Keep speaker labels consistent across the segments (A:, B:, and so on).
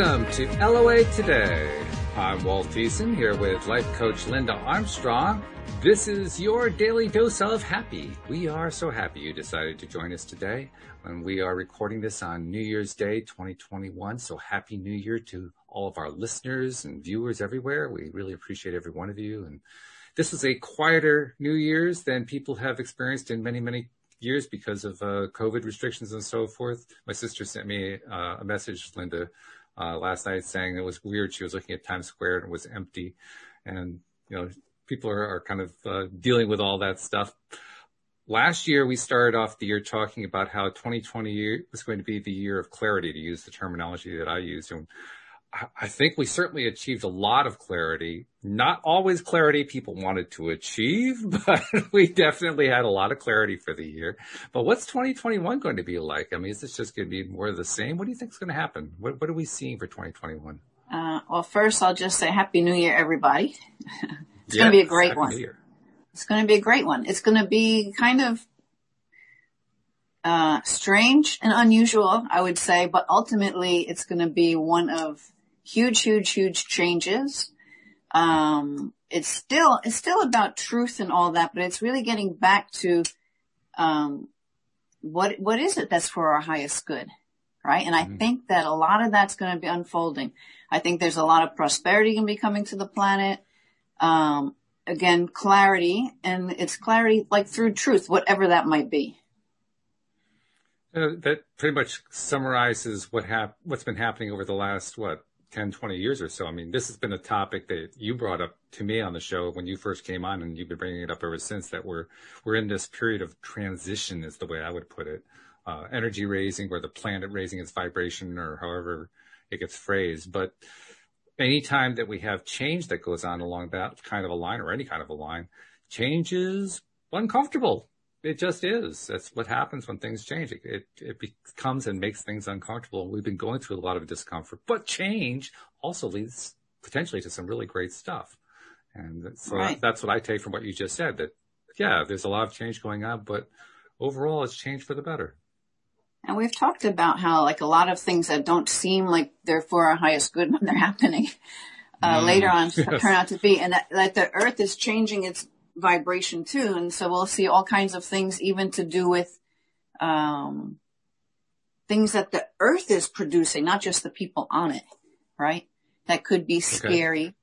A: Welcome to LOA Today. I'm Walt Thiessen here with life coach Linda Armstrong. This is your daily dose of happy. We are so happy you decided to join us today when we are recording this on New Year's Day 2021. So happy New Year to all of our listeners and viewers everywhere. We really appreciate every one of you. And this is a quieter New Year's than people have experienced in many, many years because of uh, COVID restrictions and so forth. My sister sent me uh, a message, Linda, uh, last night saying it was weird. She was looking at Times Square and it was empty. And, you know, people are, are kind of uh, dealing with all that stuff. Last year, we started off the year talking about how 2020 was going to be the year of clarity, to use the terminology that I used. And I think we certainly achieved a lot of clarity. Not always clarity people wanted to achieve, but we definitely had a lot of clarity for the year. But what's 2021 going to be like? I mean, is this just going to be more of the same? What do you think is going to happen? What, what are we seeing for 2021?
B: Uh, well, first I'll just say Happy New Year, everybody. it's going to be a great one. It's going to be a great one. It's going to be kind of uh, strange and unusual, I would say, but ultimately it's going to be one of huge, huge, huge changes. Um, it's still, it's still about truth and all that, but it's really getting back to, um, what, what is it that's for our highest good? Right. And mm-hmm. I think that a lot of that's going to be unfolding. I think there's a lot of prosperity going to be coming to the planet. Um, again, clarity and it's clarity like through truth, whatever that might be.
A: Uh, that pretty much summarizes what hap- what's been happening over the last, what, 10, 20 years or so. I mean, this has been a topic that you brought up to me on the show when you first came on and you've been bringing it up ever since that we're, we're in this period of transition is the way I would put it. Uh, energy raising or the planet raising its vibration or however it gets phrased. But anytime that we have change that goes on along that kind of a line or any kind of a line, change is uncomfortable it just is. That's what happens when things change. It, it, it becomes and makes things uncomfortable. We've been going through a lot of discomfort, but change also leads potentially to some really great stuff. And so right. that's what I take from what you just said that, yeah, there's a lot of change going on, but overall it's changed for the better.
B: And we've talked about how like a lot of things that don't seem like they're for our highest good when they're happening, uh, mm, later on yes. turn out to be, and that, that the earth is changing its vibration too. And so we'll see all kinds of things even to do with, um, things that the earth is producing, not just the people on it, right? That could be scary. Okay.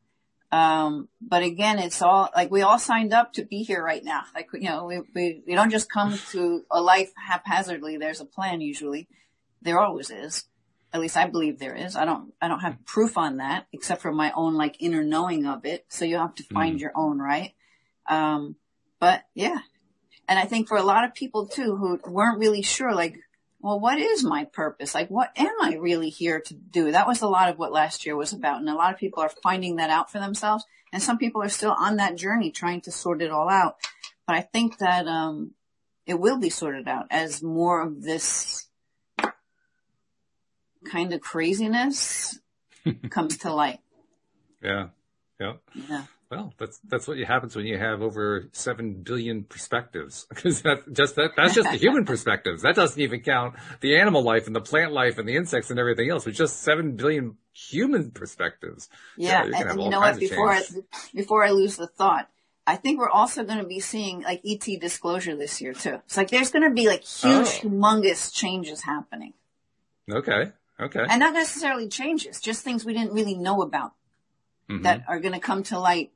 B: Um, but again, it's all like we all signed up to be here right now. Like, you know, we, we, we don't just come to a life haphazardly. There's a plan usually. There always is. At least I believe there is. I don't, I don't have proof on that except for my own like inner knowing of it. So you have to find mm. your own, right? Um, but yeah. And I think for a lot of people too who weren't really sure, like, well, what is my purpose? Like, what am I really here to do? That was a lot of what last year was about. And a lot of people are finding that out for themselves. And some people are still on that journey trying to sort it all out. But I think that, um, it will be sorted out as more of this kind of craziness comes to light.
A: Yeah. Yeah. Yeah. Well, that's that's what happens when you have over seven billion perspectives, because that just that that's just the human perspectives. That doesn't even count the animal life and the plant life and the insects and everything else. It's just seven billion human perspectives.
B: Yeah, yeah and, and you know what? Before I, before I lose the thought, I think we're also going to be seeing like ET disclosure this year too. It's like there's going to be like huge, oh. humongous changes happening.
A: Okay. Okay.
B: And not necessarily changes, just things we didn't really know about mm-hmm. that are going to come to light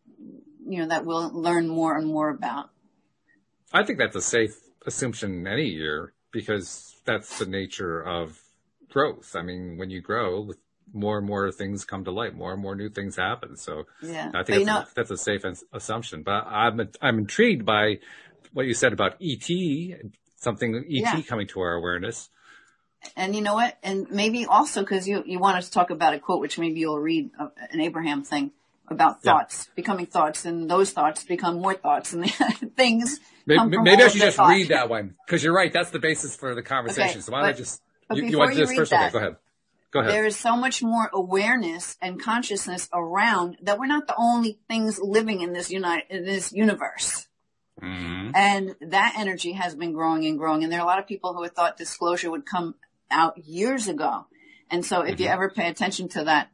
B: you know, that we'll learn more and more about.
A: I think that's a safe assumption any year because that's the nature of growth. I mean, when you grow, more and more things come to light, more and more new things happen. So yeah. I think that's, know, a, that's, a, safe assumption. But I'm I'm intrigued by what you said about ET, something ET yeah. coming to our awareness.
B: And you know what? And maybe also because you you want us to talk about a quote, which maybe you'll read uh, an Abraham thing about thoughts yeah. becoming thoughts and those thoughts become more thoughts and things.
A: Maybe, maybe I should just thought. read that one because you're right. That's the basis for the conversation. Okay, so why don't I just, you, you want to do this first? That, okay, go ahead. Go ahead.
B: There is so much more awareness and consciousness around that we're not the only things living in this unite, in this universe. Mm-hmm. And that energy has been growing and growing. And there are a lot of people who had thought disclosure would come out years ago. And so if mm-hmm. you ever pay attention to that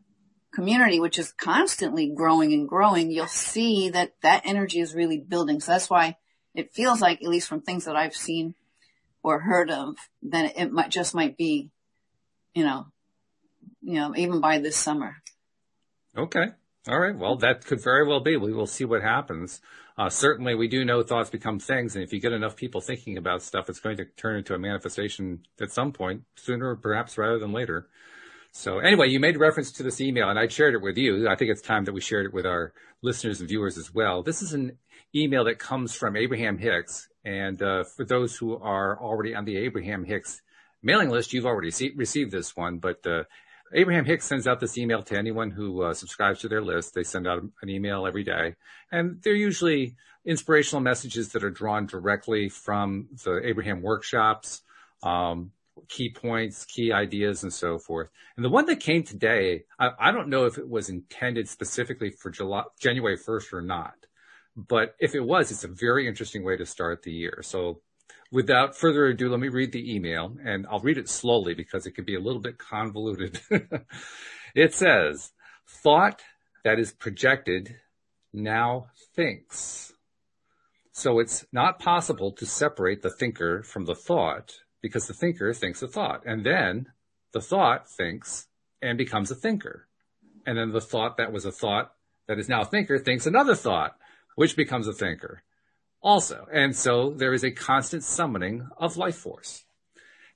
B: community, which is constantly growing and growing, you'll see that that energy is really building. So that's why it feels like, at least from things that I've seen or heard of, that it might just might be, you know, you know, even by this summer.
A: Okay. All right. Well, that could very well be. We will see what happens. Uh, certainly, we do know thoughts become things, and if you get enough people thinking about stuff, it's going to turn into a manifestation at some point, sooner perhaps rather than later. So anyway, you made reference to this email, and I shared it with you. I think it's time that we shared it with our listeners and viewers as well. This is an email that comes from Abraham Hicks, and uh, for those who are already on the Abraham Hicks mailing list, you've already see- received this one. But uh, Abraham Hicks sends out this email to anyone who uh, subscribes to their list. They send out an email every day, and they're usually inspirational messages that are drawn directly from the Abraham workshops, um, key points, key ideas, and so forth. And the one that came today, I, I don't know if it was intended specifically for July, January 1st or not, but if it was, it's a very interesting way to start the year. So without further ado, let me read the email and I'll read it slowly because it could be a little bit convoluted. it says, thought that is projected now thinks. So it's not possible to separate the thinker from the thought because the thinker thinks a thought and then the thought thinks and becomes a thinker. And then the thought that was a thought that is now a thinker thinks another thought, which becomes a thinker also. And so there is a constant summoning of life force.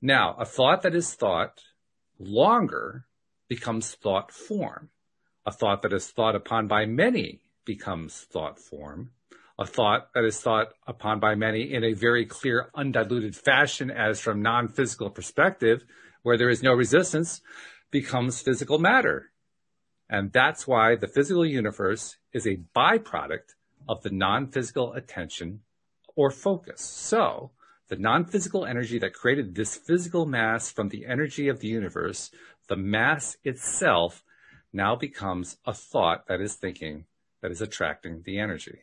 A: Now, a thought that is thought longer becomes thought form. A thought that is thought upon by many becomes thought form. A thought that is thought upon by many in a very clear, undiluted fashion as from non-physical perspective, where there is no resistance, becomes physical matter. And that's why the physical universe is a byproduct of the non-physical attention or focus. So the non-physical energy that created this physical mass from the energy of the universe, the mass itself now becomes a thought that is thinking, that is attracting the energy.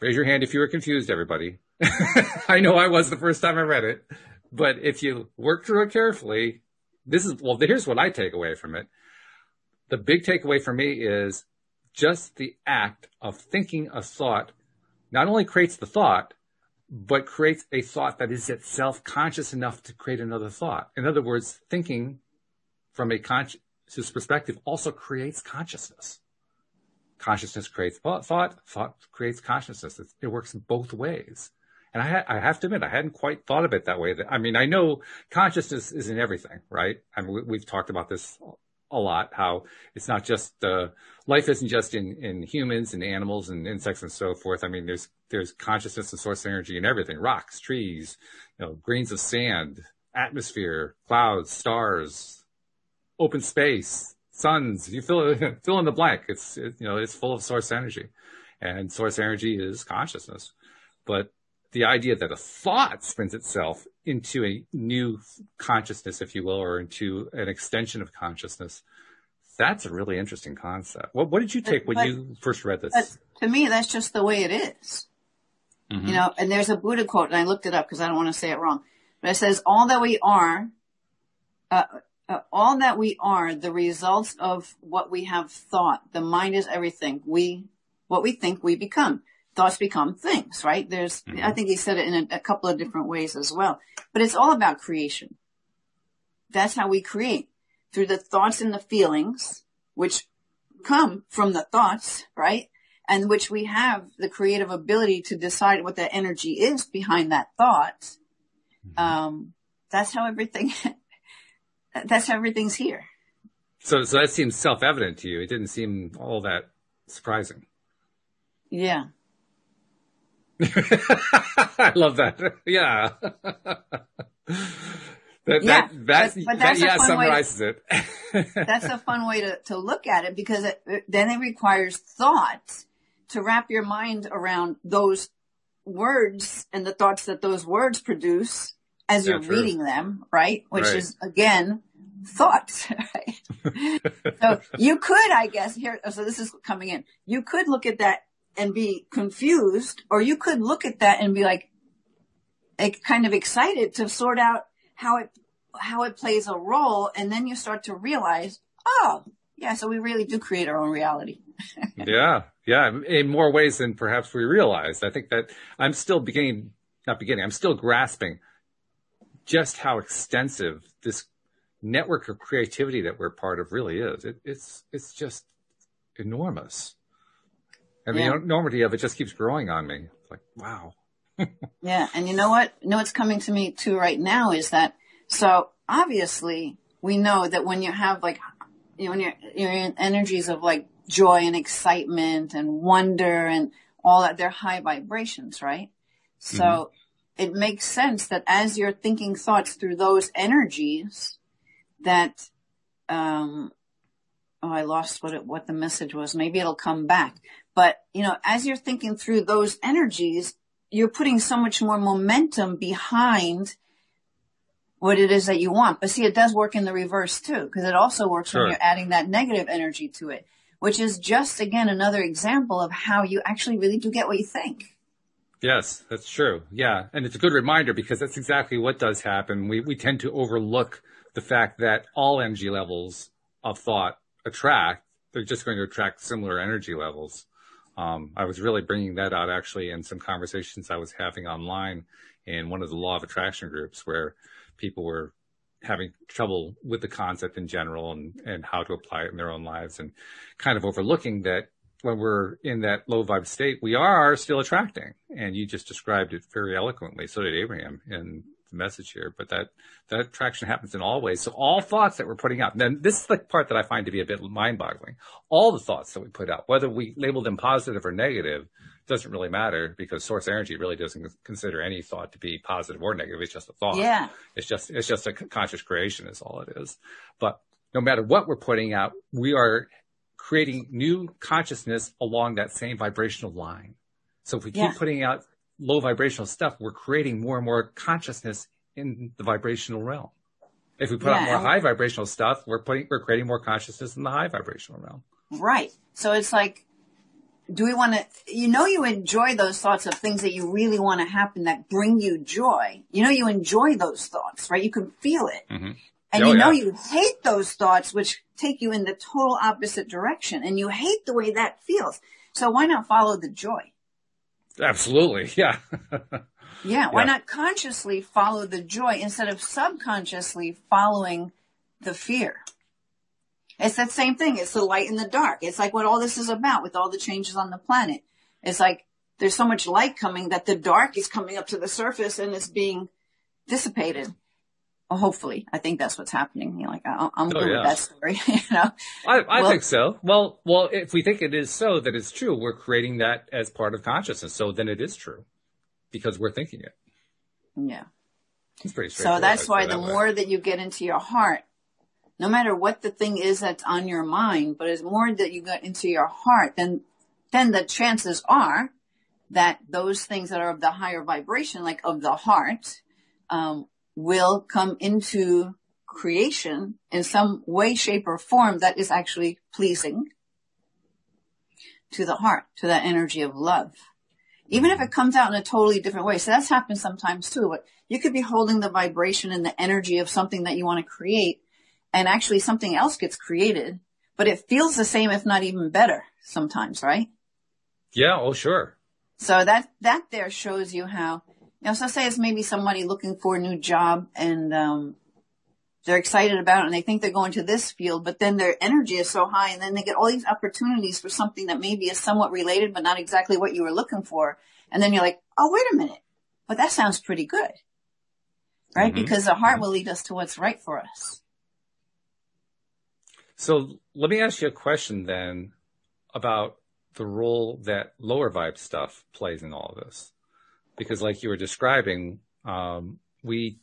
A: Raise your hand if you were confused, everybody. I know I was the first time I read it, but if you work through it carefully, this is, well, here's what I take away from it. The big takeaway for me is just the act of thinking a thought not only creates the thought, but creates a thought that is itself conscious enough to create another thought. In other words, thinking from a conscious perspective also creates consciousness. Consciousness creates thought, thought creates consciousness. It, works both ways. And I, I, have to admit, I hadn't quite thought of it that way. I mean, I know consciousness is in everything, right? I mean, we, have talked about this a lot how it's not just uh, life isn't just in, in humans and animals and insects and so forth. I mean, there's there's consciousness and source energy in everything: rocks, trees, you know, grains of sand, atmosphere, clouds, stars, open space, suns. You fill fill in the blank. It's it, you know it's full of source energy, and source energy is consciousness. But the idea that a thought spins itself into a new consciousness, if you will, or into an extension of consciousness, that's a really interesting concept. What, what did you take but, when you first read this?
B: to me, that's just the way it is. Mm-hmm. You know, and there's a Buddha quote, and I looked it up because I don't want to say it wrong, but it says, all that we are, uh, uh, all that we are, the results of what we have thought. The mind is everything. We, what we think we become thoughts become things, right? There's, mm-hmm. I think he said it in a, a couple of different ways as well, but it's all about creation. That's how we create through the thoughts and the feelings, which come from the thoughts, right? And which we have the creative ability to decide what that energy is behind that thought. Mm-hmm. Um, that's how everything, that's how everything's here.
A: So, so that seems self-evident to you. It didn't seem all that surprising.
B: Yeah.
A: I love that. Yeah. That, yeah, that, that, but, but that yeah, summarizes
B: to,
A: it.
B: that's a fun way to, to look at it because it, then it requires thought to wrap your mind around those words and the thoughts that those words produce as you're reading them, right? Which right. is again, thoughts, right? so you could, I guess, here, oh, so this is coming in. You could look at that and be confused, or you could look at that and be like, like kind of excited to sort out how it, how it plays a role. And then you start to realize, oh, yeah, so we really do create our own reality.
A: yeah. Yeah. In more ways than perhaps we realize. I think that I'm still beginning, not beginning, I'm still grasping just how extensive this network of creativity that we're part of really is. It, it's, it's just enormous. And yeah. the enormity of it just keeps growing on me. It's like, wow.
B: yeah. And you know what? You know what's coming to me too right now is that, so obviously we know that when you have like, you know, when you're, you're in energies of like joy and excitement and wonder and all that, they're high vibrations, right? So mm-hmm. it makes sense that as you're thinking thoughts through those energies, that, um, oh, I lost what it, what the message was. Maybe it'll come back. But, you know, as you're thinking through those energies, you're putting so much more momentum behind what it is that you want. But see, it does work in the reverse too, because it also works sure. when you're adding that negative energy to it, which is just again another example of how you actually really do get what you think.
A: Yes, that's true. Yeah. And it's a good reminder because that's exactly what does happen. We, we tend to overlook the fact that all energy levels of thought attract, they're just going to attract similar energy levels. Um, I was really bringing that out actually in some conversations I was having online in one of the law of attraction groups where people were having trouble with the concept in general and, and how to apply it in their own lives and kind of overlooking that when we're in that low vibe state, we are still attracting. And you just described it very eloquently. So did Abraham in the message here, but that, that attraction happens in all ways. So all thoughts that we're putting out, then this is the part that I find to be a bit mind boggling. All the thoughts that we put out, whether we label them positive or negative, doesn't really matter because source energy really doesn't consider any thought to be positive or negative. It's just a thought.
B: Yeah.
A: It's just, it's just a conscious creation is all it is. But no matter what we're putting out, we are creating new consciousness along that same vibrational line. So if we keep yeah. putting out low vibrational stuff, we're creating more and more consciousness in the vibrational realm. If we put yeah, out more high vibrational stuff, we're putting, we're creating more consciousness in the high vibrational realm.
B: Right. So it's like, do we want to, you know, you enjoy those thoughts of things that you really want to happen that bring you joy. You know, you enjoy those thoughts, right? You can feel it. Mm-hmm. And oh, you know, yeah. you hate those thoughts, which take you in the total opposite direction and you hate the way that feels. So why not follow the joy?
A: Absolutely. Yeah.
B: yeah. Why yeah. not consciously follow the joy instead of subconsciously following the fear? It's that same thing. It's the light and the dark. It's like what all this is about with all the changes on the planet. It's like there's so much light coming that the dark is coming up to the surface and it's being dissipated. Well, hopefully, I think that's what's happening. You're like, I'm oh, good yeah. with that story. you know,
A: I, I well, think so. Well, well, if we think it is so that it's true, we're creating that as part of consciousness. So then it is true because we're thinking it.
B: Yeah.
A: It's pretty
B: So that's why the way. more that you get into your heart, no matter what the thing is that's on your mind, but as more that you get into your heart, then, then the chances are that those things that are of the higher vibration, like of the heart, um, will come into creation in some way, shape, or form that is actually pleasing to the heart, to that energy of love. Even if it comes out in a totally different way. So that's happened sometimes too. But you could be holding the vibration and the energy of something that you want to create and actually something else gets created, but it feels the same, if not even better sometimes, right?
A: Yeah. Oh, sure.
B: So that, that there shows you how you know, so say it's maybe somebody looking for a new job and, um, they're excited about it and they think they're going to this field, but then their energy is so high and then they get all these opportunities for something that maybe is somewhat related, but not exactly what you were looking for. And then you're like, oh, wait a minute. But that sounds pretty good. Right? Mm-hmm. Because the heart will lead us to what's right for us.
A: So let me ask you a question then about the role that lower vibe stuff plays in all of this because like you were describing, um, we,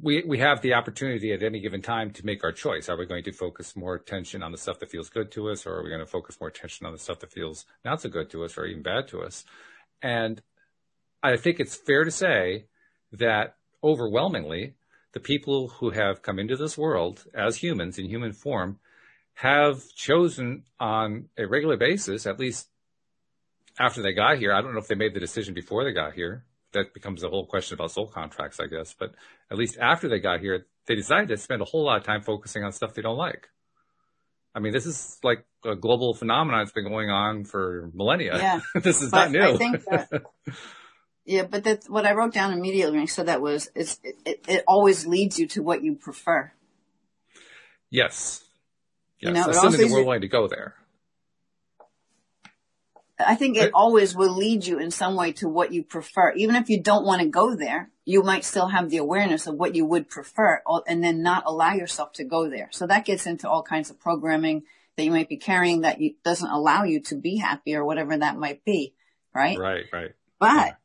A: we, we have the opportunity at any given time to make our choice. Are we going to focus more attention on the stuff that feels good to us, or are we going to focus more attention on the stuff that feels not so good to us or even bad to us? And I think it's fair to say that overwhelmingly, the people who have come into this world as humans in human form have chosen on a regular basis, at least after they got here. I don't know if they made the decision before they got here, that becomes a whole question about soul contracts, I guess. But at least after they got here, they decided to spend a whole lot of time focusing on stuff they don't like. I mean, this is like a global phenomenon that's been going on for millennia.
B: Yeah.
A: this is not new.
B: I think that, yeah, but that's what I wrote down immediately when I said that was, it's, it, it always leads you to what you prefer.
A: Yes. Yes.
B: You know, it
A: Assuming that we're willing to go there.
B: I think it always will lead you in some way to what you prefer. Even if you don't want to go there, you might still have the awareness of what you would prefer and then not allow yourself to go there. So that gets into all kinds of programming that you might be carrying that you, doesn't allow you to be happy or whatever that might be. Right.
A: Right, right.
B: But,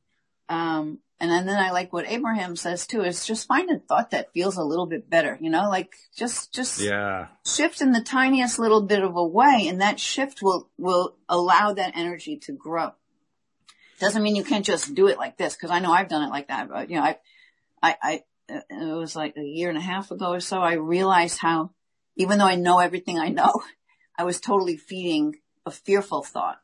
B: um, and then, then I like what Abraham says too, is just find a thought that feels a little bit better, you know, like just, just
A: Yeah.
B: shift in the tiniest little bit of a way and that shift will, will allow that energy to grow. Doesn't mean you can't just do it like this because I know I've done it like that. But, you know, I, I, I, it was like a year and a half ago or so. I realized how, even though I know everything I know, I was totally feeding a fearful thought.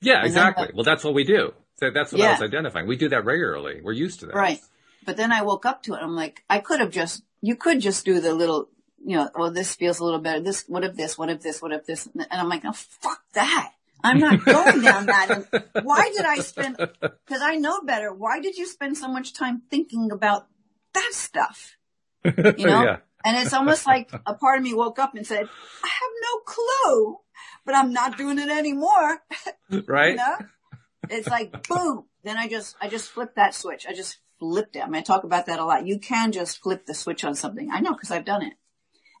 A: Yeah,
B: then
A: exactly. well, that's what we do. So that's what I was identifying. We do that regularly. We're used to that.
B: Right. But then I woke up to it. I'm like, I could have just, you could just do the little, you know, well, this feels a little better. This, what if this, what if this, what if this? And I'm like, oh, fuck that. I'm not going down that. And why did I spend, cause I know better. Why did you spend so much time thinking about that stuff? You know?
A: yeah.
B: And it's almost like a part of me woke up and said, I have no clue, but I'm not doing it anymore.
A: Right?
B: You know? It's like boom. Then I just I just flipped that switch. I just flipped it. I mean, I talk about that a lot. You can just flip the switch on something. I know because I've done it.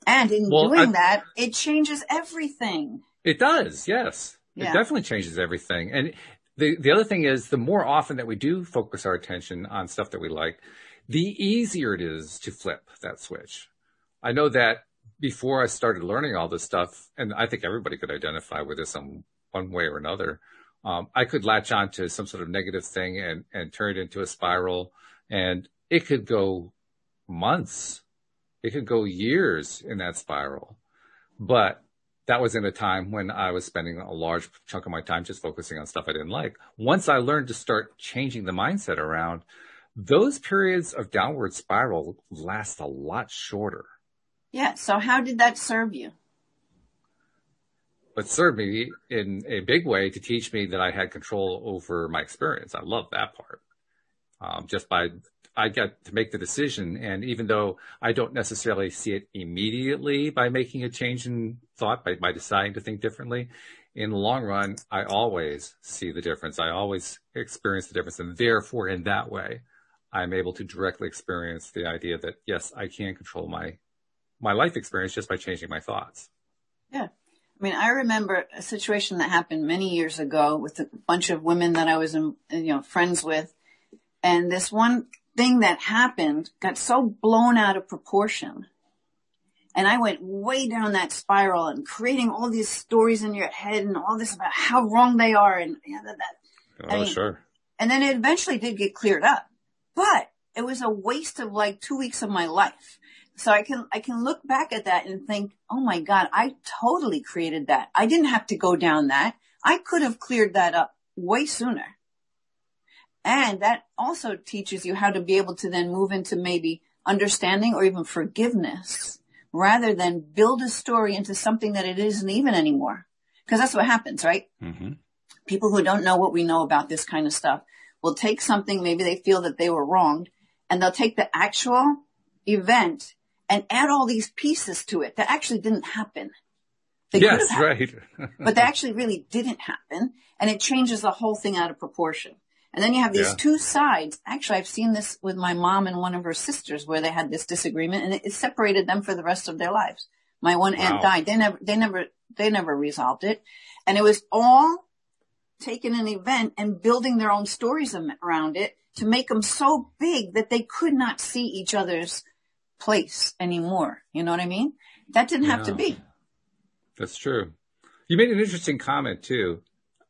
B: And in
A: Well,
B: doing
A: I-
B: that, it changes everything.
A: It does, yes. It definitely changes everything. And the the other thing is the more often that we do focus our attention on stuff that we like, the easier it is to flip that switch. I know that before I started learning all this stuff, and I think everybody could identify with this in one way or another. Um, I could latch on to some sort of negative thing and, and turn it into a spiral and it could go months. It could go years in that spiral. But that was in a time when I was spending a large chunk of my time just focusing on stuff I didn't like. Once I learned to start changing the mindset around, those periods of downward spiral last a lot shorter.
B: Yeah. So how did that serve you?
A: But served me in a big way to teach me that I had control over my experience. I love that part. Um, just by I get to make the decision, and even though I don't necessarily see it immediately by making a change in thought, by, by deciding to think differently, in the long run, I always see the difference. I always experience the difference, and therefore, in that way, I'm able to directly experience the idea that yes, I can control my my life experience just by changing my thoughts.
B: Yeah. I mean, I remember a situation that happened many years ago with a bunch of women that I was, um, you know, friends with. And this one thing that happened got so blown out of proportion. And I went way down that spiral and creating all these stories in your head and all this about how wrong they are and you know, that, that.
A: Oh,
B: I mean,
A: sure.
B: And then it eventually did get cleared up, but it was a waste of like two weeks of my life. So I can, I can look back at that and think, oh my God, I totally created that. I didn't have to go down that. I could have cleared that up way sooner. And that also teaches you how to be able to then move into maybe understanding or even forgiveness rather than build a story into something that it isn't even anymore. Cause that's what happens, right?
A: hmm
B: people who don't know what we know about this kind of stuff will take something, maybe they feel that they were wronged, and they'll take the actual event and add all these pieces to it that actually didn't happen. They
A: Yes,
B: happened,
A: right.
B: but they actually really didn't happen, and it changes the whole thing out of proportion. And then you have these
A: Yeah.
B: two sides. Actually, I've seen this with my mom and one of her sisters where they had this disagreement and it, it separated them for the rest of their lives. My one aunt died. They never, they never, they never resolved it. And it was all taking an event and building their own stories around it to make them so big that they could not see each other's place anymore. You know what I mean? That didn't have to be.
A: That's true. You made an interesting comment too,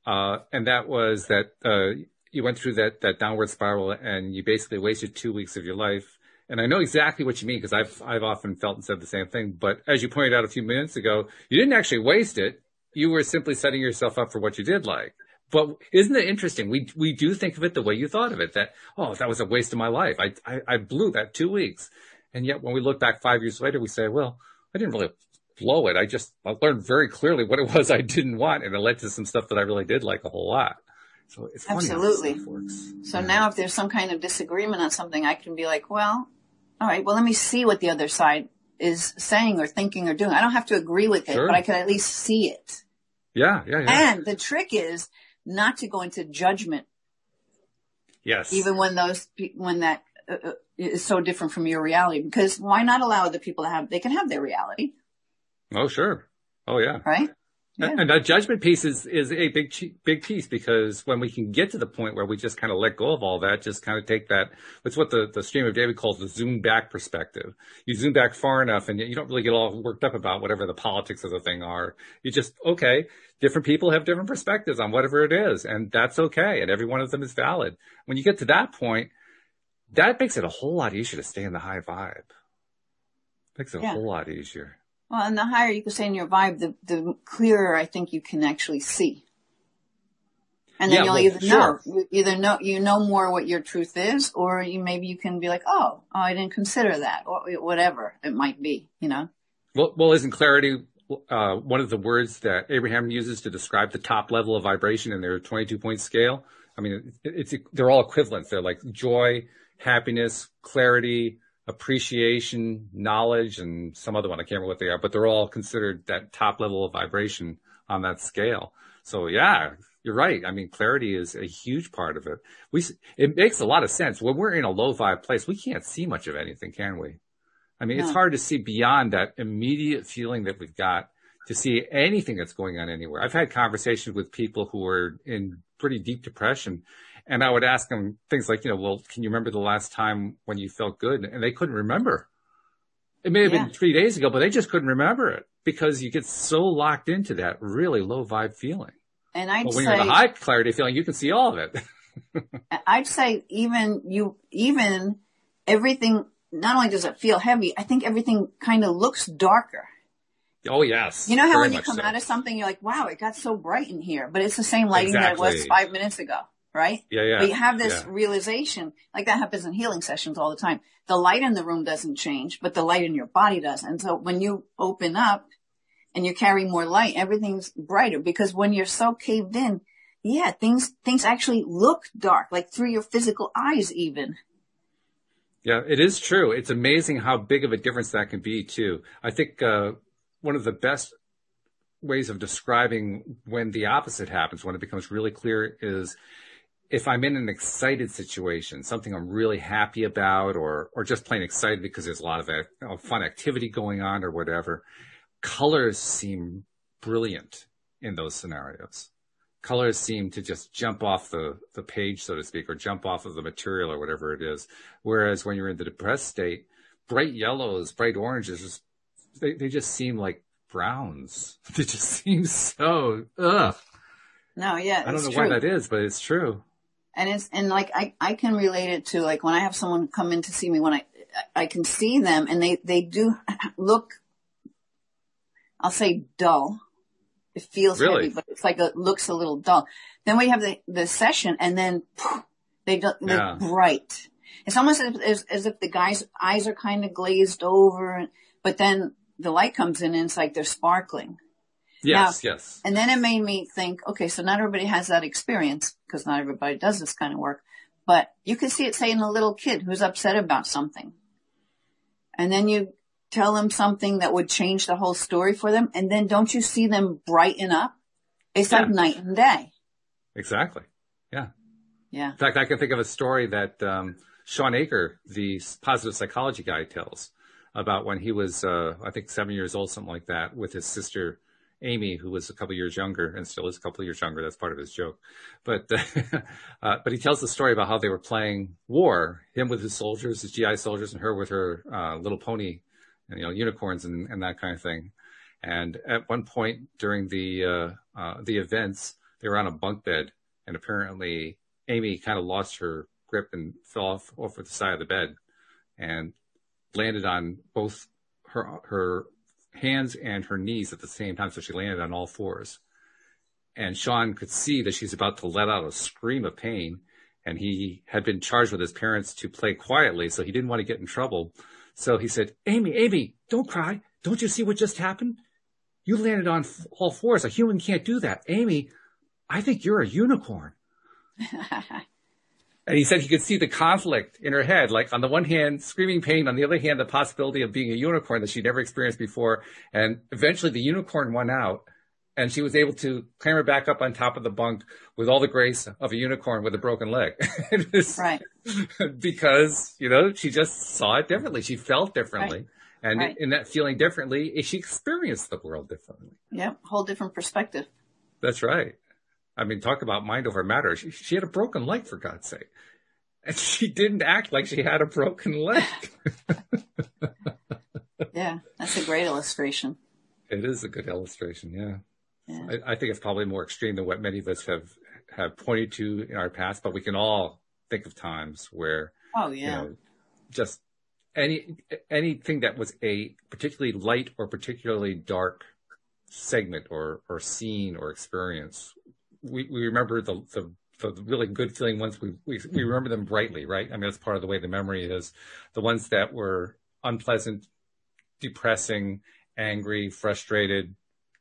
A: uh, and that was that uh, you went through that that downward spiral and you basically wasted two weeks of your life. And I know exactly what you mean because I've I've often felt and said the same thing. But as you pointed out a few minutes ago, you didn't actually waste it. You were simply setting yourself up for what you did like. but isn't it interesting? We we do think of it the way you thought of it. That oh, that was a waste of my life. I I, I blew that two weeks, and yet when we look back five years later, we say, well, I didn't really blow it. I just I learned very clearly what it was I didn't want, and it led to some stuff that I really did like a whole lot. So it's
B: absolutely. So yeah. now, if there's some kind of disagreement on something, I can be like, well, all right, well, let me see what the other side is saying or thinking or doing. I don't have to agree with it, sure. but I can at least see it.
A: Yeah, yeah, yeah.
B: And the trick is not to go into judgment.
A: Yes.
B: Even when those, when that uh, uh, is so different from your reality, because why not allow other people to have, they can have their reality.
A: Oh, sure. Oh, yeah.
B: Right?
A: Yeah. And that judgment piece is, is a big, big piece because when we can get to the point where we just kind of let go of all that, just kind of take that, that's what the, the stream of David calls the zoom back perspective. You zoom back far enough and you don't really get all worked up about whatever the politics of the thing are. You just, okay, different people have different perspectives on whatever it is and that's okay. And every one of them is valid. When you get to that point, that makes it a whole lot easier to stay in the high vibe. Makes it yeah. a whole lot easier.
B: Well, and the higher you can stay in your vibe, the, the clearer I think you can actually see. And then yeah, you'll well, either sure. know, either know, you know more what your truth is, or you, maybe you can be like, oh, oh, I didn't consider that, or whatever it might be, you know?
A: Well, well, isn't clarity, uh, one of the words that Abraham uses to describe the top level of vibration in their 22 point scale? I mean, it's, they're all equivalent. They're like joy, happiness, clarity, appreciation, knowledge, and some other one. I can't remember what they are, but they're all considered that top level of vibration on that scale. So yeah, you're right. I mean, clarity is a huge part of it. We, it makes a lot of sense. When we're in a low vibe place, we can't see much of anything, can we? I mean, no. it's hard to see beyond that immediate feeling that we've got to see anything that's going on anywhere. I've had conversations with people who are in pretty deep depression and I would ask them things like, you know, well, can you remember the last time when you felt good? And they couldn't remember. It may have yeah. been three days ago, but they just couldn't remember it because you get so locked into that really low vibe feeling.
B: And I'd
A: but when
B: say,
A: you're in a high clarity feeling, you can see all of it.
B: I'd say even you, even everything, not only does it feel heavy, I think everything kind of looks darker.
A: Oh yes.
B: You know how when you come so. out of something, you're like, wow, it got so bright in here, but it's the same lighting exactly. that it was five minutes ago right?
A: Yeah, yeah.
B: But you have this yeah. realization, like that happens in healing sessions all the time. The light in the room doesn't change, but the light in your body does. And so when you open up and you carry more light, everything's brighter because when you're so caved in, yeah, things, things actually look dark, like through your physical eyes even.
A: Yeah, it is true. It's amazing how big of a difference that can be too. I think, uh, one of the best ways of describing when the opposite happens, when it becomes really clear is if I'm in an excited situation, something I'm really happy about, or or just plain excited because there's a lot of a, fun activity going on or whatever, colors seem brilliant in those scenarios. Colors seem to just jump off the, the page, so to speak, or jump off of the material or whatever it is. Whereas when you're in the depressed state, bright yellows, bright oranges, they, they just seem like browns. They just seem so, ugh.
B: No, yeah.
A: I don't know
B: true.
A: why that is, but it's true
B: and it's and like I I can relate it to like when I have someone come in to see me when I I can see them and they they do look I'll say dull. It feels really? heavy, but it's like it looks a little dull. Then we have the the session and then they do, they're yeah. bright. It's almost as, as, as if the guy's eyes are kind of glazed over, but then the light comes in and it's like they're sparkling.
A: Yes, now, yes.
B: And then it made me think, okay, so not everybody has that experience because not everybody does this kind of work, but you can see it say in a little kid who's upset about something. And then you tell them something that would change the whole story for them. And then don't you see them brighten up? It's yeah. like night and day.
A: Exactly. Yeah.
B: Yeah.
A: In fact, I can think of a story that, um, Shawn Achor, the positive psychology guy tells about when he was, uh, I think seven years old, something like that with his sister Amy, who was a couple years younger and still is a couple years younger. That's part of his joke. But, uh, but he tells the story about how they were playing war, him with his soldiers, his GI soldiers, and her with her, uh, little pony, and, you know, unicorns and, and that kind of thing. And at one point during the, uh, uh, the events, they were on a bunk bed and apparently Amy kind of lost her grip and fell off over the side of the bed and landed on both her, her hands and her knees at the same time. So she landed on all fours. and Shawn could see that she's about to let out a scream of pain. And he had been charged with his parents to play quietly, so he didn't want to get in trouble. So he said, Amy, Amy, don't cry. Don't you see what just happened? You landed on all fours. A human can't do that. Amy, I think you're a unicorn. and he said he could see the conflict in her head, like on the one hand, screaming pain, on the other hand, the possibility of being a unicorn that she'd never experienced before. And eventually the unicorn won out and she was able to clamber back up on top of the bunk with all the grace of a unicorn with a broken leg.
B: right.
A: Because, you know, she just saw it differently. She felt differently. Right. And right. in that feeling differently, she experienced the world differently.
B: Yep. Whole different perspective.
A: That's right. I mean, talk about mind over matter. She, she had a broken leg, for God's sake. And she didn't act like she had a broken leg.
B: yeah, that's a great illustration.
A: It is a good illustration, yeah. I, I, think it's probably more extreme than what many of us have have pointed to in our past, but we can all think of times where,
B: oh yeah, you know,
A: just any anything that was a particularly light or particularly dark segment or or scene or experience, we, we remember the, the the really good feeling ones we, we we remember them brightly, right? I mean, that's part of the way the memory is. The ones that were unpleasant, depressing, angry, frustrated,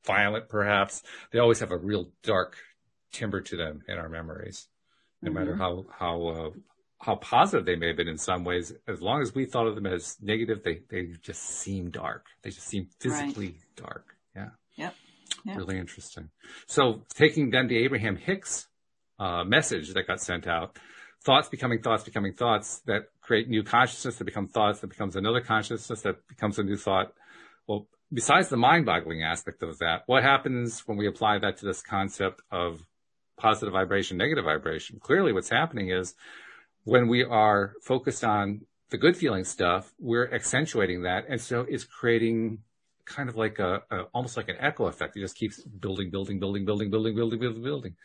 A: violent, perhaps. They always have a real dark timber to them in our memories, no mm-hmm. matter how how uh, how positive they may have been in some ways. As long as we thought of them as negative, they they just seem dark. They just seem physically right. dark. Yeah.
B: Yep.
A: Yep. Really interesting. So taking then the Abraham Hicks uh, message that got sent out, thoughts becoming thoughts becoming thoughts that create new consciousness that become thoughts that becomes another consciousness that becomes a new thought. Well, besides the mind-boggling aspect of that, what happens when we apply that to this concept of positive vibration, negative vibration? Clearly what's happening is when we are focused on the good feeling stuff, we're accentuating that. And so it's creating kind of like a, a, almost like an echo effect. It just keeps building, building, building, building, building, building, building, building.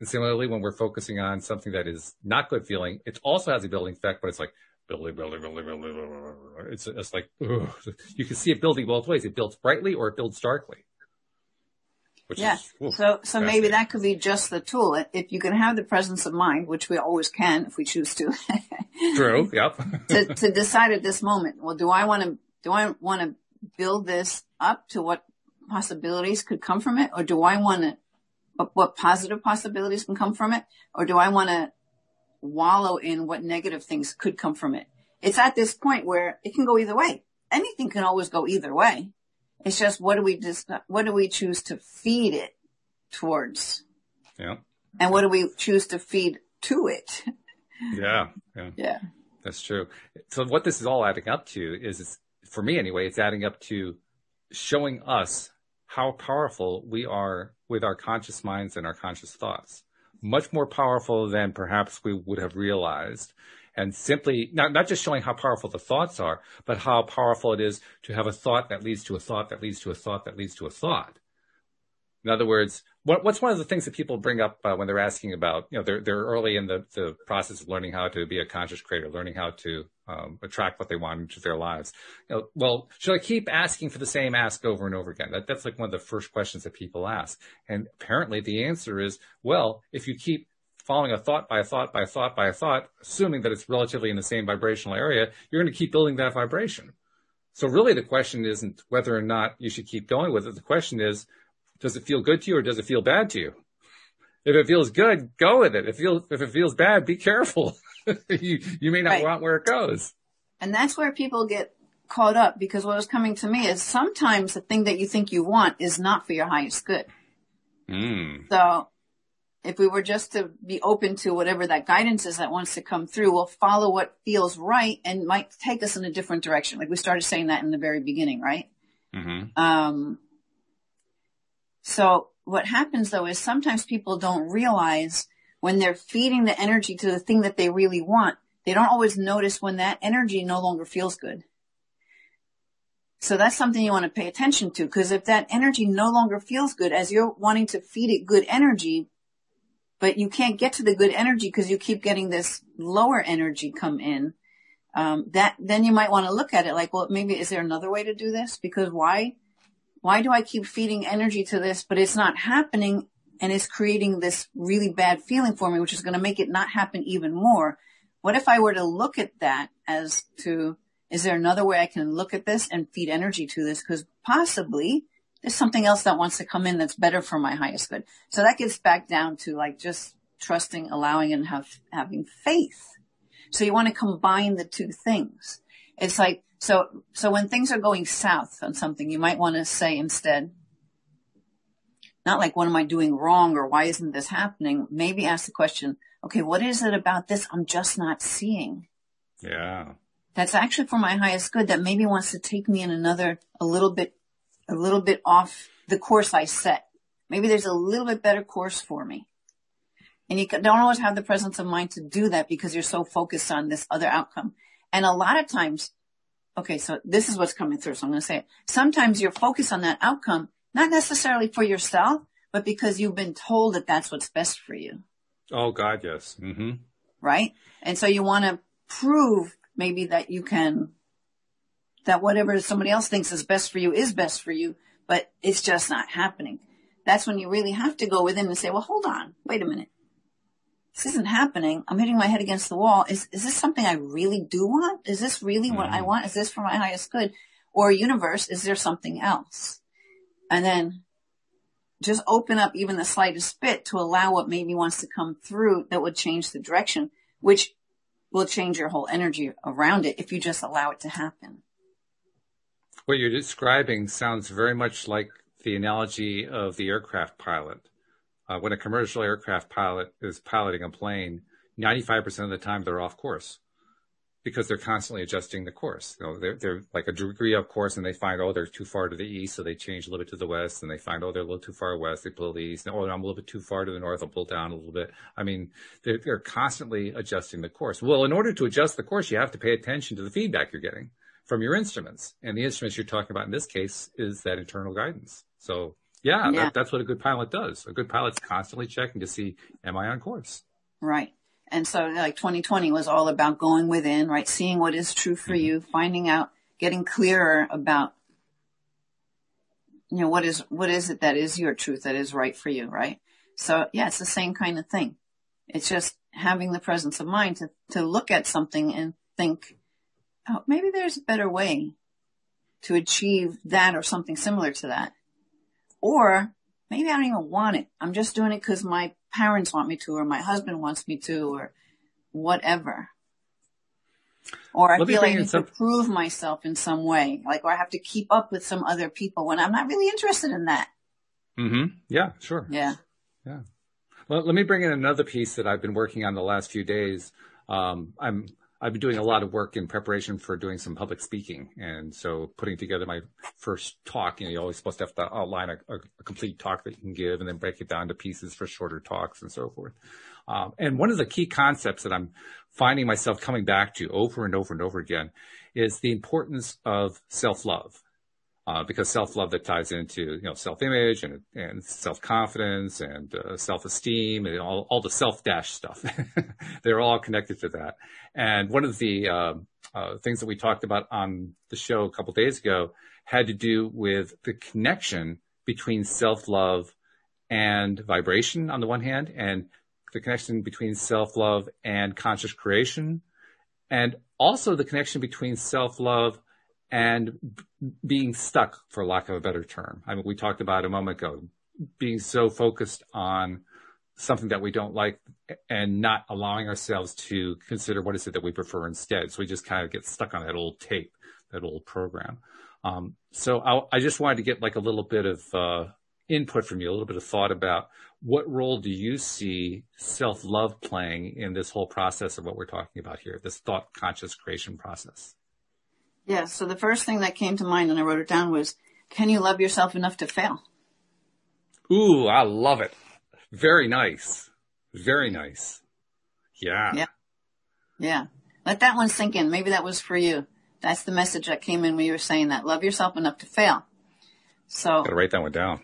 A: And similarly, when we're focusing on something that is not good feeling, it also has a building effect, but it's like, building, building, building, building. building. It's, it's like, ugh. you can see it building both ways. It builds brightly or it builds darkly.
B: yeah. Is, so, so maybe that could be just the tool. If you can have the presence of mind, which we always can if we choose to.
A: True. Yep.
B: to, to decide at this moment, well, do I want to, do I want to build this up to what possibilities could come from it? Or do I want to, what positive possibilities can come from it? Or do I want to wallow in what negative things could come from it. It's at this point where it can go either way. Anything can always go either way. It's just what do we just, what do we choose to feed it towards?
A: Yeah.
B: And what do we choose to feed to it?
A: Yeah. Yeah.
B: Yeah.
A: That's true. So what this is all adding up to is, for me anyway, it's adding up to showing us how powerful we are with our conscious minds and our conscious thoughts much more powerful than perhaps we would have realized. And simply, not, not just showing how powerful the thoughts are, but how powerful it is to have a thought that leads to a thought that leads to a thought that leads to a thought. In other words, what, what's one of the things that people bring up uh, when they're asking about, you know, they're, they're early in the, the process of learning how to be a conscious creator, learning how to um, attract what they want into their lives. You know, well, should I keep asking for the same ask over and over again? That, that's like one of the first questions that people ask. And apparently the answer is, well, if you keep following a thought by a thought by a thought by a thought, assuming that it's relatively in the same vibrational area, you're going to keep building that vibration. So really the question isn't whether or not you should keep going with it. The question is, does it feel good to you or does it feel bad to you? If it feels good, go with it. If it feels, if it feels bad, be careful. you, you may not right. want where it goes.
B: And that's where people get caught up because what was coming to me is sometimes the thing that you think you want is not for your highest good.
A: Mm.
B: So if we were just to be open to whatever that guidance is that wants to come through, we'll follow what feels right and might take us in a different direction. Like we started saying that in the very beginning, right?
A: Mm-hmm.
B: Um, so what happens though is sometimes people don't realize when they're feeding the energy to the thing that they really want, they don't always notice when that energy no longer feels good. So that's something you want to pay attention to because if that energy no longer feels good as you're wanting to feed it good energy, but you can't get to the good energy because you keep getting this lower energy come in, um, that then you might want to look at it like, well, maybe is there another way to do this? Because why why do I keep feeding energy to this, but it's not happening and it's creating this really bad feeling for me, which is going to make it not happen even more. What if I were to look at that as to, is there another way I can look at this and feed energy to this? Cause possibly there's something else that wants to come in that's better for my highest good. So that gets back down to like just trusting, allowing and have, having faith. So you want to combine the two things. It's like, so, so when things are going south on something, you might want to say instead, not like, what am I doing wrong or why isn't this happening? Maybe ask the question, okay, what is it about this I'm just not seeing?
A: Yeah.
B: That's actually for my highest good that maybe wants to take me in another, a little bit, a little bit off the course I set. Maybe there's a little bit better course for me. And you don't always have the presence of mind to do that because you're so focused on this other outcome. And a lot of times okay, so this is what's coming through. So I'm going to say it. Sometimes you're focused on that outcome, not necessarily for yourself, but because you've been told that that's what's best for you.
A: Oh God, yes. Mm-hmm.
B: Right. And so you want to prove maybe that you can, that whatever somebody else thinks is best for you is best for you, but it's just not happening. That's when you really have to go within and say, well, hold on, wait a minute this isn't happening. I'm hitting my head against the wall. Is, is this something I really do want? Is this really what I mm-hmm. want? Is this for my highest good? Or universe, is there something else? And then just open up even the slightest bit to allow what maybe wants to come through that would change the direction, which will change your whole energy around it if you just allow it to happen.
A: What you're describing sounds very much like the analogy of the aircraft pilot uh, when a commercial aircraft pilot is piloting a plane, 95% of the time they're off course because they're constantly adjusting the course. You know, they're, they're like a degree of course and they find, oh, they're too far to the east. So they change a little bit to the west and they find, oh, they're a little too far west. They pull the east. And, oh, I'm a little bit too far to the north. I'll pull down a little bit. I mean, they're, they're constantly adjusting the course. Well, in order to adjust the course, you have to pay attention to the feedback you're getting from your instruments. And the instruments you're talking about in this case is that internal guidance. So yeah, yeah. That, that's what a good pilot does. A good pilot's constantly checking to see, am I on course?
B: Right. And so like 2020 was all about going within, right? Seeing what is true for mm-hmm. you, finding out, getting clearer about, you know, what is, what is it that is your truth that is right for you, right? So yeah, it's the same kind of thing. It's just having the presence of mind to, to look at something and think, oh, maybe there's a better way to achieve that or something similar to that. Or maybe I don't even want it. I'm just doing it because my parents want me to, or my husband wants me to, or whatever. Or I Let feel like I need some... to prove myself in some way, like, or I have to keep up with some other people when I'm not really interested in that.
A: Mm-hmm. Yeah, sure.
B: Yeah.
A: Yeah. Well, let me bring in another piece that I've been working on the last few days. Um, I'm I've been doing a lot of work in preparation for doing some public speaking. And so putting together my first talk, you know, you're always supposed to have to outline a, a, a complete talk that you can give and then break it down to pieces for shorter talks and so forth. Um, and one of the key concepts that I'm finding myself coming back to over and over and over again is the importance of self-love uh, because self-love that ties into you know self-image and and self-confidence and uh, self-esteem and all, all the self-dash stuff. They're all connected to that. And one of the uh, uh, things that we talked about on the show a couple days ago had to do with the connection between self-love and vibration on the one hand and the connection between self-love and conscious creation and also the connection between self-love and being stuck, for lack of a better term. I mean, we talked about a moment ago, being so focused on something that we don't like and not allowing ourselves to consider what is it that we prefer instead. So we just kind of get stuck on that old tape, that old program. Um, so I, I, just wanted to get like a little bit of uh, input from you, a little bit of thought about what role do you see self-love playing in this whole process of what we're talking about here, this thought conscious creation process?
B: Yeah. So the first thing that came to mind and I wrote it down was, can you love yourself enough to fail?
A: Ooh, I love it. Very nice. Very nice. Yeah.
B: Yeah. Yeah. Let that one sink in. Maybe that was for you. That's the message that came in when you were saying that. Love yourself enough to fail. So.
A: Gotta write that one down.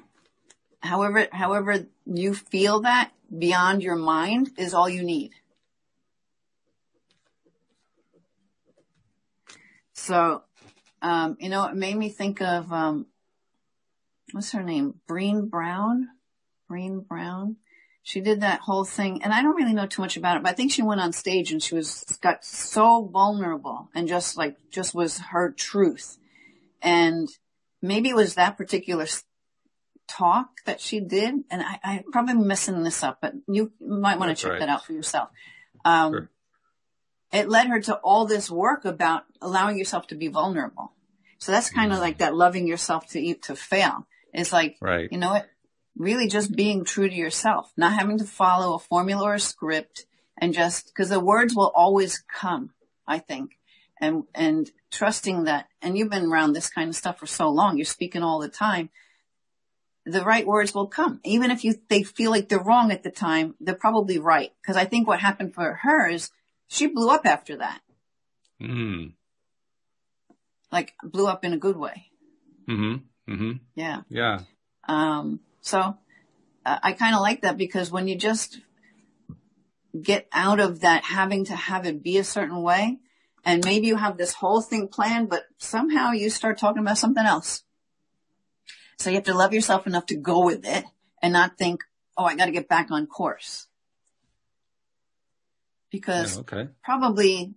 B: However, however you feel that beyond your mind is all you need. So, um, you know, it made me think of, um, what's her name? Breen Brown? Breen Brown? She did that whole thing and I don't really know too much about it, but I think she went on stage and she was, got so vulnerable and just like, just was her truth. And maybe it was that particular talk that she did. And I, I probably messing this up, but you might want to check right. that out for yourself. Um, sure. It led her to all this work about allowing yourself to be vulnerable. So that's kind of mm. like that loving yourself to eat, to fail. It's like, right. you know what? Really just being true to yourself, not having to follow a formula or a script and just, cause the words will always come, I think. And, and trusting that, and you've been around this kind of stuff for so long, you're speaking all the time. The right words will come. Even if you, they feel like they're wrong at the time, they're probably right. Cause I think what happened for her is she blew up after that. Mm like blew up in a good way. Mm-hmm. Mm-hmm. Yeah.
A: Yeah.
B: Um, so uh, I kind of like that because when you just get out of that having to have it be a certain way, and maybe you have this whole thing planned, but somehow you start talking about something else. So you have to love yourself enough to go with it and not think, oh, I got to get back on course. Because yeah, okay. probably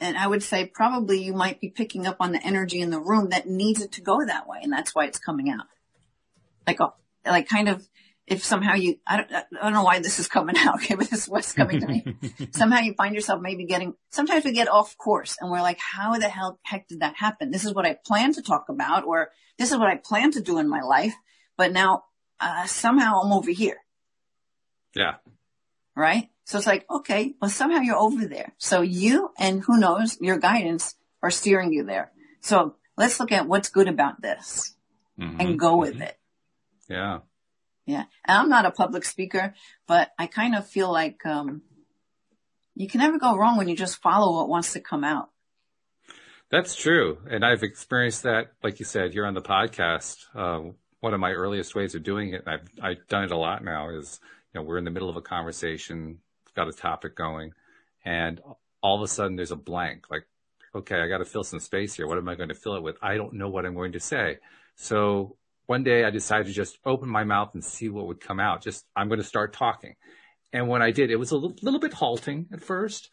B: and I would say probably you might be picking up on the energy in the room that needs it to go that way. And that's why it's coming out. Like, oh, like kind of, if somehow you, I don't, I don't know why this is coming out. Okay, but this is what's coming to me. somehow you find yourself maybe getting, sometimes we get off course and we're like, how the hell heck did that happen? This is what I planned to talk about or this is what I plan to do in my life. But now, uh, somehow I'm over here.
A: Yeah.
B: Right? So it's like, okay, well somehow you're over there. So you and who knows, your guidance are steering you there. So let's look at what's good about this mm-hmm. and go with mm-hmm. it.
A: Yeah.
B: Yeah. And I'm not a public speaker, but I kind of feel like, um, you can never go wrong when you just follow what wants to come out.
A: That's true. And I've experienced that, like you said, here on the podcast. Uh, one of my earliest ways of doing it, I've, I've done it a lot now is, you know, we're in the middle of a conversation got a topic going and all of a sudden there's a blank like, okay, I got to fill some space here. What am I going to fill it with? I don't know what I'm going to say. So one day I decided to just open my mouth and see what would come out. Just, I'm going to start talking. And when I did, it was a little, little bit halting at first,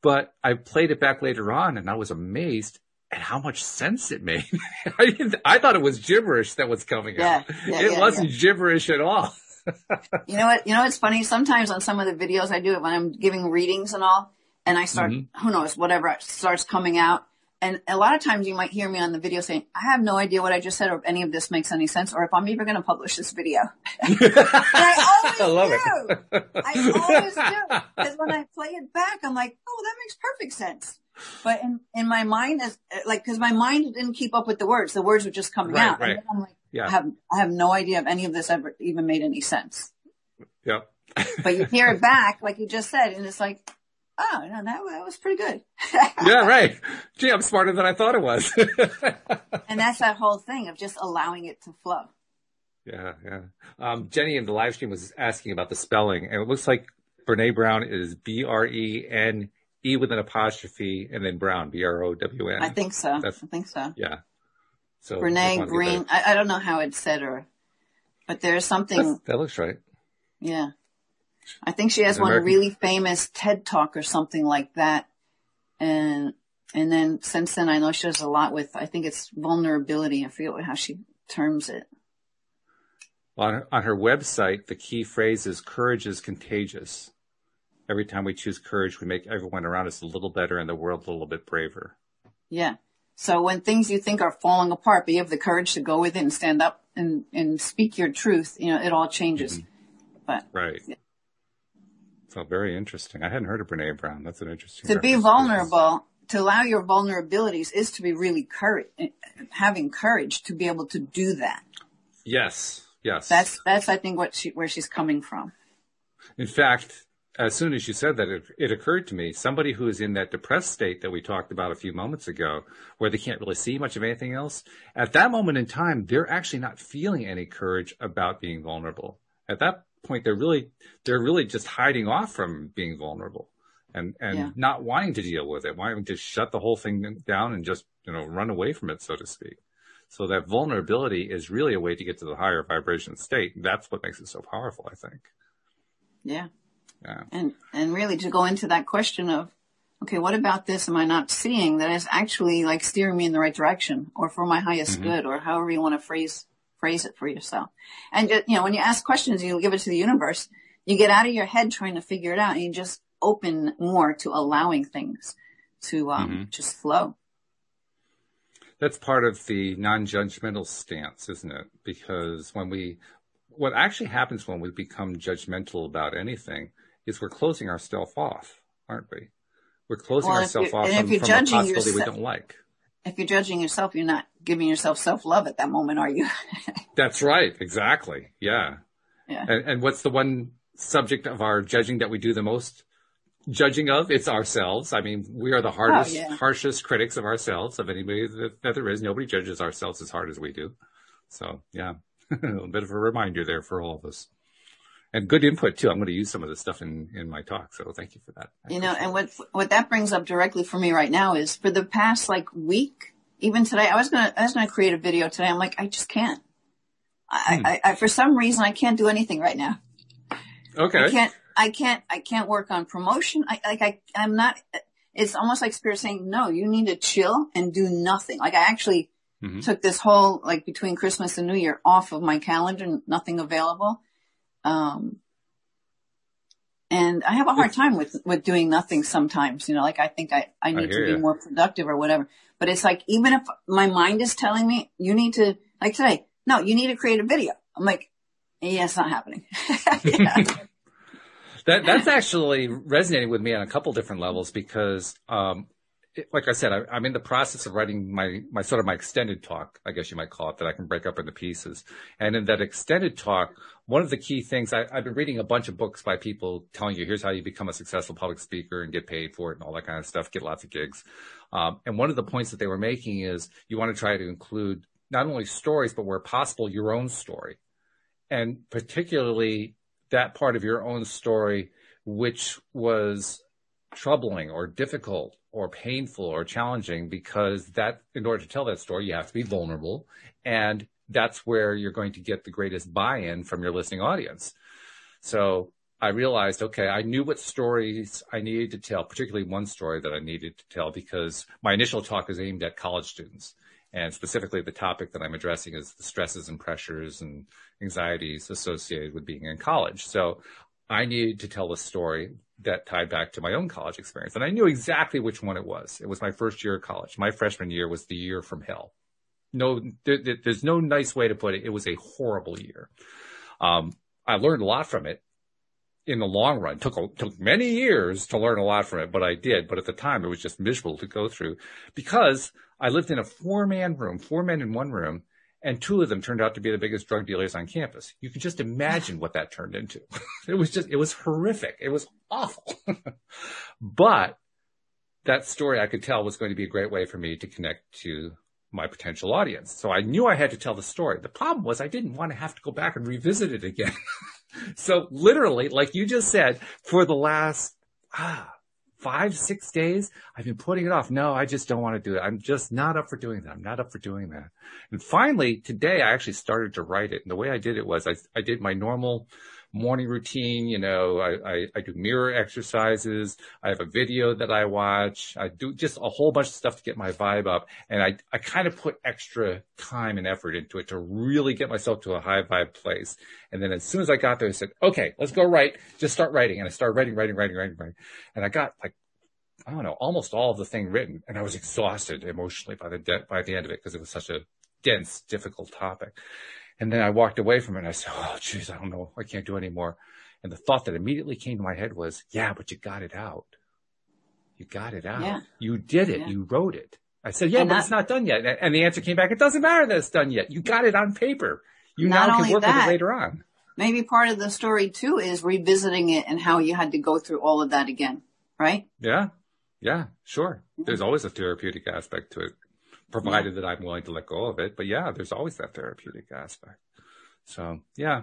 A: but I played it back later on and I was amazed at how much sense it made. I, I, thought it was gibberish that was coming yeah, out. Yeah, it yeah, wasn't gibberish at all
B: you know what? You know what's funny? Sometimes on some of the videos I do it when I'm giving readings and all, and I start, mm-hmm. who knows, whatever starts coming out. And a lot of times you might hear me on the video saying, I have no idea what I just said or if any of this makes any sense or if I'm even going to publish this video. I always I love do. It. I always do. Because when I play it back, I'm like, oh, that makes perfect sense. But in, in my mind, as like, cause my mind didn't keep up with the words. The words were just coming right, out. Right. And I'm like, yeah. I have, I have no idea if any of this ever even made any sense.
A: Yep.
B: but you hear it back, like you just said, and it's like, oh, no, that, that was pretty good.
A: yeah, right. Gee, I'm smarter than I thought it was.
B: and that's that whole thing of just allowing it to flow.
A: Yeah, yeah. Um, Jenny in the live stream was asking about the spelling, and it looks like Brene Brown is B R E N E with an apostrophe and then Brown, B R O W N.
B: I think so. That's, I think so.
A: Yeah.
B: So Brene Green. I, I, don't know how it's said or, but there's something.
A: That looks right.
B: Yeah. I think she has one really famous TED talk or something like that. And, and then since then I know she does a lot with, I think it's vulnerability. I forget how she terms it.
A: On her, on her website, the key phrase is courage is contagious. Every time we choose courage, we make everyone around us a little better and the world a little bit braver.
B: Yeah. So when things you think are falling apart, but you have the courage to go with it and stand up and, and speak your truth, you know, it all changes. Mm-hmm. But
A: right. Yeah. So very interesting. I hadn't heard of Brene Brown. That's an interesting.
B: To be vulnerable, to allow your vulnerabilities is to be really courage, having courage to be able to do that.
A: Yes. Yes.
B: That's, that's, I think what she, where she's coming from.
A: In fact, as soon as you said that, it, it, occurred to me somebody who is in that depressed state that we talked about a few moments ago, where they can't really see much of anything else. At that moment in time, they're actually not feeling any courage about being vulnerable. At that point, they're really, they're really just hiding off from being vulnerable and, and yeah. not wanting to deal with it, wanting to shut the whole thing down and just, you know, run away from it, so to speak. So that vulnerability is really a way to get to the higher vibration state. That's what makes it so powerful, I think.
B: Yeah.
A: Yeah.
B: And, and really to go into that question of, okay, what about this am I not seeing that is actually like steering me in the right direction or for my highest mm-hmm. good or however you want to phrase, phrase it for yourself. And you know, when you ask questions, you give it to the universe, you get out of your head trying to figure it out and you just open more to allowing things to, um, mm-hmm. just flow.
A: That's part of the non-judgmental stance, isn't it? Because when we, what actually happens when we become judgmental about anything is we're closing ourselves off, aren't we? We're closing well, ourselves off from, from a possibility yourself, we don't like.
B: If you're judging yourself, you're not giving yourself self-love at that moment, are you?
A: That's right. Exactly. Yeah.
B: Yeah.
A: And, and what's the one subject of our judging that we do the most judging of? It's ourselves. I mean, we are the oh, hardest, oh, yeah. harshest critics of ourselves of anybody that, that there is. Nobody judges ourselves as hard as we do. So yeah, a little bit of a reminder there for all of us and good input too. I'm going to use some of this stuff in, in my talk. So thank you for that.
B: I you know, and what, what that brings up directly for me right now is for the past like week, even today, I was going to, I was going to create a video today. I'm like, I just can't. I, hmm. I, I, for some reason, I can't do anything right now.
A: Okay.
B: I can't, I can't, I can't work on promotion. I, like, I, I'm not, it's almost like spirit saying, no, you need to chill and do nothing. Like I actually mm-hmm. took this whole, like between Christmas and New Year off of my calendar, nothing available. Um, and I have a hard time with, with doing nothing sometimes, you know, like I think I, I need I to be you. more productive or whatever. But it's like, even if my mind is telling me you need to, like today, no, you need to create a video. I'm like, yeah, it's not happening.
A: that, that's actually resonating with me on a couple different levels because, um, like I said, I, am in the process of writing my, my sort of my extended talk, I guess you might call it, that I can break up into pieces. And in that extended talk, one of the key things I, have been reading a bunch of books by people telling you, here's how you become a successful public speaker and get paid for it and all that kind of stuff, get lots of gigs. Um, and one of the points that they were making is you want to try to include not only stories, but where possible, your own story. And particularly that part of your own story, which was troubling or difficult or painful or challenging because that in order to tell that story you have to be vulnerable. And that's where you're going to get the greatest buy-in from your listening audience. So i realized okay i knew what stories i needed to tell particularly one story that i needed to tell because my initial talk is aimed at college students. And specifically the topic that i'm addressing is the stresses and pressures and anxieties associated with being in college. So I needed to tell a story that tied back to my own college experience. And I knew exactly which one it was. It was my first year of college. My freshman year was the year from hell. No, there, there's no nice way to put it. It was a horrible year. Um, I learned a lot from it in the long run. Took a, took many years to learn a lot from it, but I did. But at the time, it was just miserable to go through because I lived in a four man room, four men in one room, and two of them turned out to be the biggest drug dealers on campus. You can just imagine what that turned into. it was just, it was horrific. It was awful. but that story I could tell was going to be a great way for me to connect to my potential audience. So I knew I had to tell the story. The problem was I didn't want to have to go back and revisit it again. so literally, like you just said, for the last, ah, five, six days, I've been putting it off. No, I just don't want to do it. I'm just not up for doing that. I'm not up for doing that. And finally, today I actually started to write it. And the way I did it was I, I did my normal morning routine. You know, I, I, I, do mirror exercises. I have a video that I watch. I do just a whole bunch of stuff to get my vibe up. And I, I kind of put extra time and effort into it to really get myself to a high vibe place. And then as soon as I got there, I said, okay, let's go write. Just start writing. And I started writing, writing, writing, writing, writing. And I got like, I don't know, almost all of the thing written. And I was exhausted emotionally by the, de- by the end of it because it was such a dense, difficult topic. And then I walked away from it and I said, Oh, geez, I don't know. I can't do anymore. And the thought that immediately came to my head was, yeah, but you got it out. You got it out.
B: Yeah.
A: You did it. Yeah. You wrote it. I said, yeah, and but that, it's not done yet. And the answer came back, it doesn't matter that it's done yet. You got it on paper. You now can work that, with it later on.
B: Maybe part of the story too is revisiting it and how you had to go through all of that again, right?
A: Yeah. Yeah, sure. There's always a therapeutic aspect to it provided yeah. that I'm willing to let go of it. But yeah, there's always that therapeutic aspect. So yeah.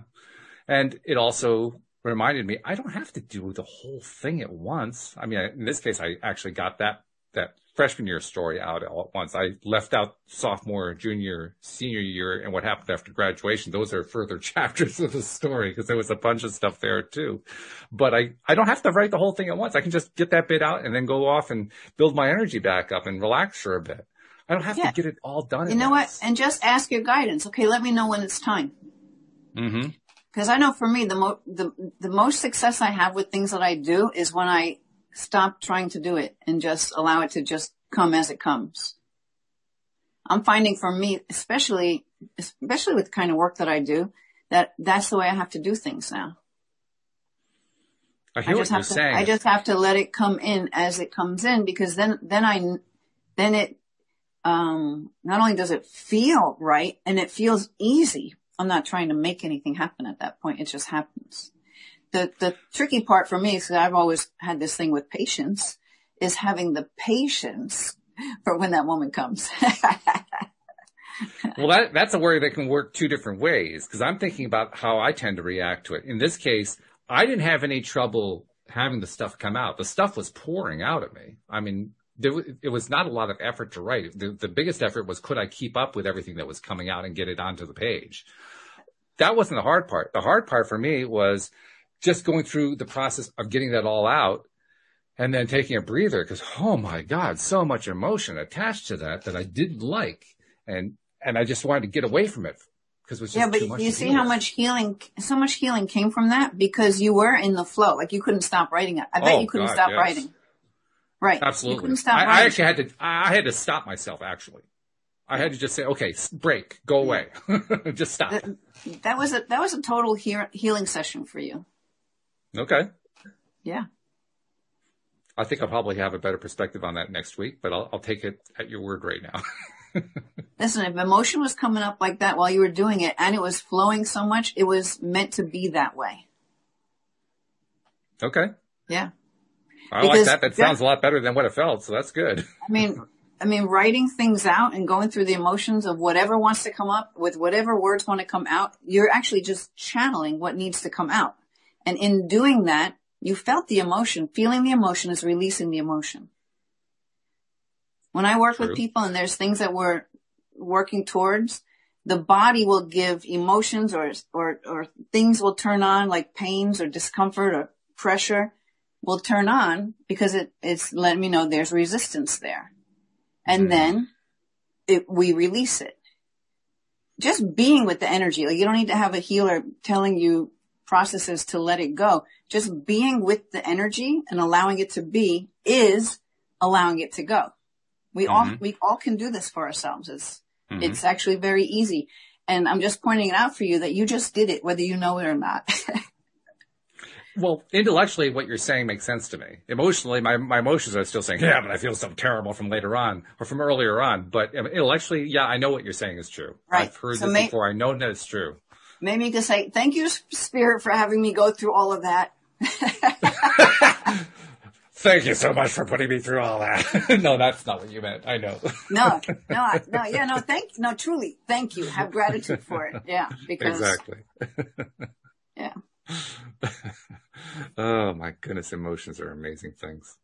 A: And it also reminded me, I don't have to do the whole thing at once. I mean, in this case, I actually got that that freshman year story out all at once. I left out sophomore, junior, senior year and what happened after graduation. Those are further chapters of the story because there was a bunch of stuff there too. But I, I don't have to write the whole thing at once. I can just get that bit out and then go off and build my energy back up and relax for a bit. I don't have yeah. to get it all done.
B: You know once. what? And just ask your guidance. Okay, let me know when it's time. Mm-hmm. Because I know for me, the, mo- the, the most success I have with things that I do is when I stop trying to do it and just allow it to just come as it comes. I'm finding for me, especially, especially with the kind of work that I do, that that's the way I have to do things now.
A: I hear I
B: just
A: what
B: have
A: you're
B: to,
A: saying.
B: I just have to let it come in as it comes in because then, then I, then it, um, not only does it feel right and it feels easy. I'm not trying to make anything happen at that point. It just happens the, the tricky part for me is I've always had this thing with patience is having the patience for when that moment comes.
A: well, that, that's a worry that can work two different ways because I'm thinking about how I tend to react to it. In this case, I didn't have any trouble having the stuff come out. The stuff was pouring out of me. I mean, there, it was not a lot of effort to write. The, the biggest effort was could I keep up with everything that was coming out and get it onto the page? That wasn't the hard part. The hard part for me was just going through the process of getting that all out and then taking a breather because oh my god so much emotion attached to that that i didn't like and and i just wanted to get away from it because it was
B: yeah but you see how much healing so much healing came from that because you were in the flow like you couldn't stop writing it i bet oh, you couldn't god, stop yes. writing right
A: absolutely I, I actually had to i had to stop myself actually I had to just say, okay, break, go away, just stop.
B: That, that, was a that was a total he- healing session for you.
A: Okay.
B: Yeah.
A: I think I'll probably have a better perspective on that next week, but I'll, I'll take it at your word right now.
B: Listen, if emotion was coming up like that while you were doing it and it was flowing so much, it was meant to be that way.
A: Okay.
B: Yeah.
A: I because, like that. That sounds a lot better than what it felt. So that's good.
B: I mean, I mean, writing things out and going through the emotions of whatever wants to come up with whatever words want to come out, you're actually just channeling what needs to come out. And in doing that, you felt the emotion. Feeling the emotion is releasing the emotion. When I work True. with people and there's things that we're working towards, the body will give emotions or, or, or things will turn on like pains or discomfort or pressure will turn on because it, it's letting me know there's resistance there. And mm. then it, we release it. Just being with the energy, like you don't need to have a healer telling you processes to let it go. Just being with the energy and allowing it to be is allowing it to go. We mm-hmm. all, we all can do this for ourselves. It's, mm-hmm. it's actually very easy. And I'm just pointing it out for you that you just did it, whether you know it or not.
A: well, intellectually, what you're saying makes sense to me. Emotionally, my, my emotions are still saying, yeah, but I feel so terrible from later on or from earlier on. But um, intellectually, yeah, I know what you're saying is true. Right. I've heard so this may- before. I know that it's true.
B: Maybe you could say, thank you, Spirit, for having me go through all of that.
A: Thank you so much for putting me through all that. no, that's not what you meant. I know.
B: no, no, no, yeah, no, thank, no, truly, thank you. Have gratitude for it. Yeah, because.
A: Exactly.
B: yeah.
A: Oh my goodness, emotions are amazing things.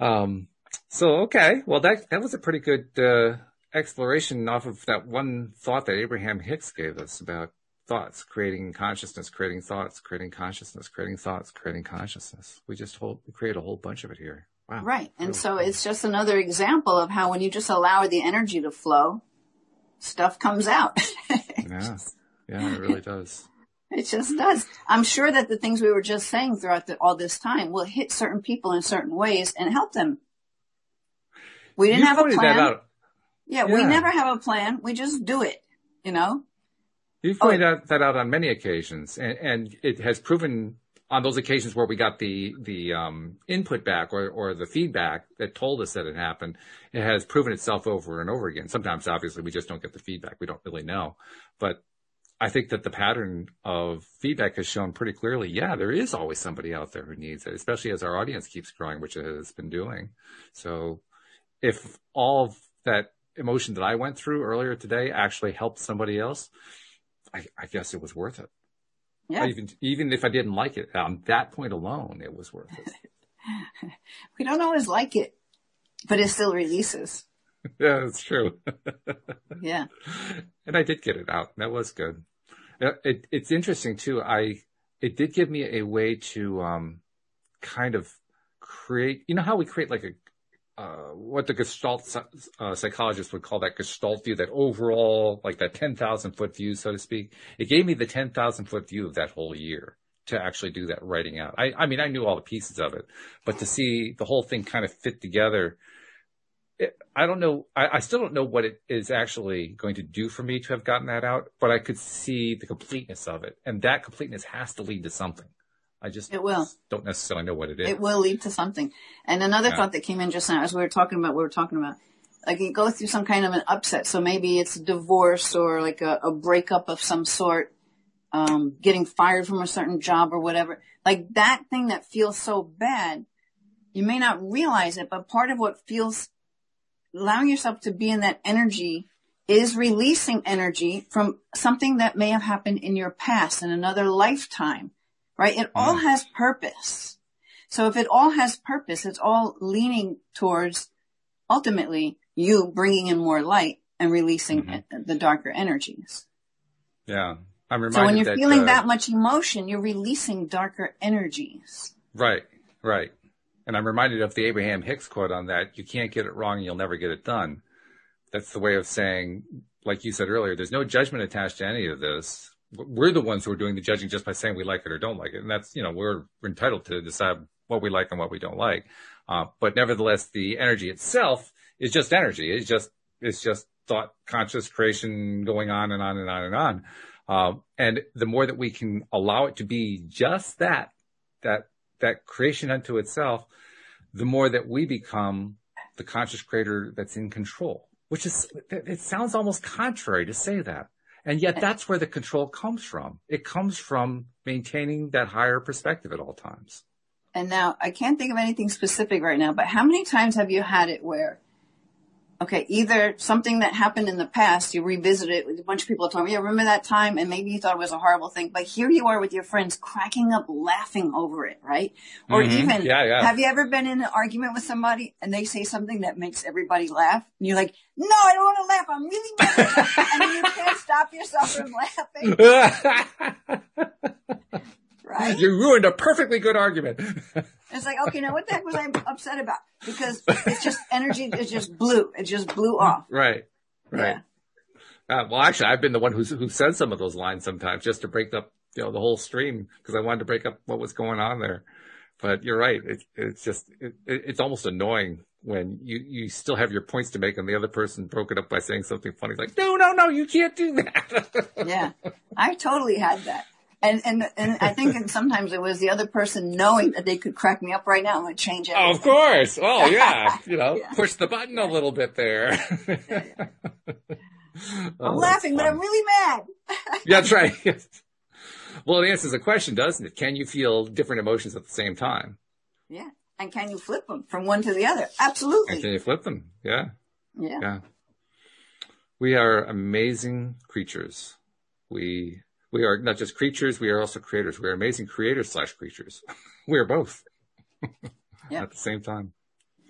A: Um, so okay, well that, that was a pretty good, uh, exploration off of that one thought that Abraham Hicks gave us about thoughts, creating consciousness, creating thoughts, creating consciousness, creating thoughts, creating consciousness. We just hold, we create a whole bunch of it here. Wow.
B: Right. And really so cool. it's just another example of how when you just allow the energy to flow, stuff comes out.
A: yeah. Yeah, it really does.
B: It just does. I'm sure that the things we were just saying throughout the, all this time will hit certain people in certain ways and help them. We didn't you have a plan. Yeah, yeah, we never have a plan. We just do it, you know?
A: You've pointed oh. that out on many occasions, and, and, it has proven on those occasions where we got the the um, input back or, or the feedback that told us that it happened. It has proven itself over and over again. Sometimes, obviously, we just don't get the feedback. We don't really know, but I think that the pattern of feedback has shown pretty clearly. Yeah, there is always somebody out there who needs it, especially as our audience keeps growing, which it has been doing. So, if all of that emotion that I went through earlier today actually helped somebody else I, I guess it was worth it. Yeah. Even, even if I didn't like it, on that point alone, it was worth it.
B: we don't always like it. but it still releases.
A: Yeah, that's true.
B: yeah.
A: And I did get it out. That was good. It, it's interesting too. I, it did give me a way to, um, kind of create, you know how we create like a, uh, what the Gestalt uh, psychologist would call that Gestalt view, that overall, like that 10,000 foot view, so to speak. It gave me the 10,000 foot view of that whole year to actually do that writing out. I, I mean, I knew all the pieces of it, but to see the whole thing kind of fit together, it, I don't know. I, I, still don't know what it is actually going to do for me to have gotten that out, but I could see the completeness of it. And that completeness has to lead to something. I just
B: it will.
A: don't necessarily know what it is.
B: It will lead to something. And another yeah. thought that came in just now as we were talking about, we were talking about, like you go through some kind of an upset. So maybe it's a divorce or like a, a breakup of some sort um, getting fired from a certain job or whatever. Like that thing that feels so bad, you may not realize it, but part of what feels, allowing yourself to be in that energy is releasing energy from something that may have happened in your past in another lifetime, right? It all mm. has purpose. So if it all has purpose, it's all leaning towards ultimately you bringing in more light and releasing mm-hmm. the darker energies.
A: Yeah. I'm reminded
B: so when you're
A: that,
B: feeling
A: uh,
B: that much emotion, you're releasing darker energies.
A: Right, right. And I'm reminded of the Abraham Hicks quote on that. You can't get it wrong and you'll never get it done. That's the way of saying, like you said earlier, there's no judgment attached to any of this. We're the ones who are doing the judging just by saying we like it or don't like it. And that's, you know, we're entitled to decide what we like and what we don't like. Uh, but nevertheless, the energy itself is just energy. It's just, it's just thought conscious creation going on and on and on and on. Um, and the more that we can allow it to be just that, that, that creation unto itself, the more that we become the conscious creator that's in control, which is, it sounds almost contrary to say that. And yet that's where the control comes from. It comes from maintaining that higher perspective at all times.
B: And now I can't think of anything specific right now, but how many times have you had it where Okay, either something that happened in the past, you revisit it with a bunch of people telling you, yeah, remember that time and maybe you thought it was a horrible thing, but here you are with your friends cracking up laughing over it, right? Or mm-hmm. even,
A: yeah, yeah.
B: have you ever been in an argument with somebody and they say something that makes everybody laugh? And you're like, no, I don't want to laugh. I'm really mad. and you can't stop yourself from laughing. right?
A: You ruined a perfectly good argument.
B: it's like, okay, now what the heck was I upset about? Because it's just energy, it just blew. It just blew off.
A: Right. Right. Yeah. Uh, well, actually, I've been the one who's, who said some of those lines sometimes just to break up, you know, the whole stream because I wanted to break up what was going on there. But you're right. It, it's just, it, it's almost annoying when you, you still have your points to make and the other person broke it up by saying something funny. like, no, no, no, you can't do that.
B: yeah. I totally had that. And, and, and I think sometimes it was the other person knowing that they could crack me up right now and would change it.
A: Oh, of course. Oh, yeah. You know, yeah. push the button a little bit there.
B: yeah, yeah. Oh, I'm laughing, but I'm really mad.
A: yeah, that's right. well, it answers the question, doesn't it? Can you feel different emotions at the same time?
B: Yeah. And can you flip them from one to the other? Absolutely.
A: And can you flip them? Yeah.
B: Yeah.
A: Yeah. We are amazing creatures. We we are not just creatures, we are also creators. We are amazing creators slash creatures. we are both
B: yeah.
A: at the same time.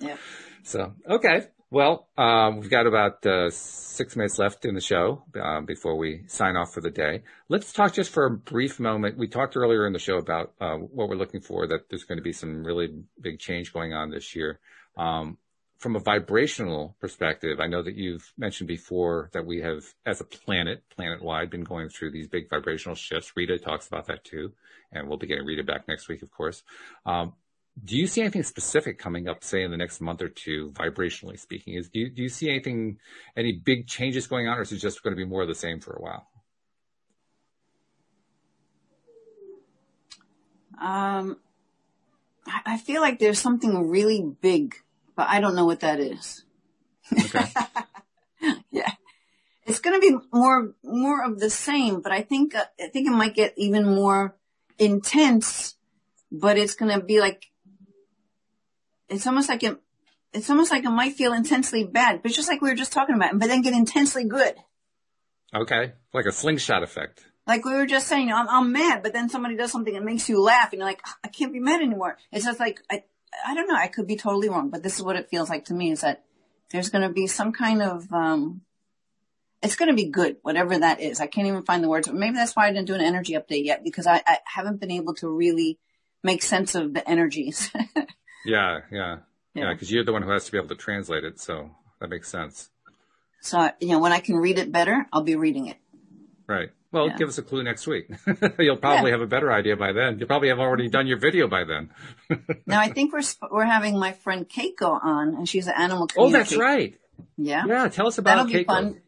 B: Yeah.
A: So, okay. Well, um, we've got about uh, six minutes left in the show uh, before we sign off for the day. Let's talk just for a brief moment. We talked earlier in the show about uh, what we're looking for, that there's going to be some really big change going on this year. Um, from a vibrational perspective, I know that you've mentioned before that we have, as a planet, planet wide, been going through these big vibrational shifts. Rita talks about that too, and we'll be getting Rita back next week, of course. Um, do you see anything specific coming up, say, in the next month or two, vibrationally speaking? Is do you, do you see anything, any big changes going on, or is it just going to be more of the same for a while?
B: Um, I feel like there's something really big but I don't know what that is.
A: Okay.
B: yeah. It's going to be more, more of the same, but I think, uh, I think it might get even more intense, but it's going to be like, it's almost like it, it's almost like it might feel intensely bad, but just like we were just talking about, but then get intensely good.
A: Okay. Like a slingshot effect.
B: Like we were just saying, I'm, I'm mad, but then somebody does something that makes you laugh and you're like, I can't be mad anymore. It's just like, I, I don't know. I could be totally wrong, but this is what it feels like to me is that there's going to be some kind of, um, it's going to be good, whatever that is. I can't even find the words. Maybe that's why I didn't do an energy update yet because I, I haven't been able to really make sense of the energies.
A: yeah, yeah, yeah. Because yeah, you're the one who has to be able to translate it, so that makes sense.
B: So you know, when I can read it better, I'll be reading it.
A: Right. Well, yeah. give us a clue next week. You'll probably yeah. have a better idea by then. You probably have already done your video by then.
B: now, I think we're we're having my friend Keiko on, and she's an animal.
A: Oh, that's right.
B: Yeah.
A: Yeah. Tell us about That'll Keiko. Be fun.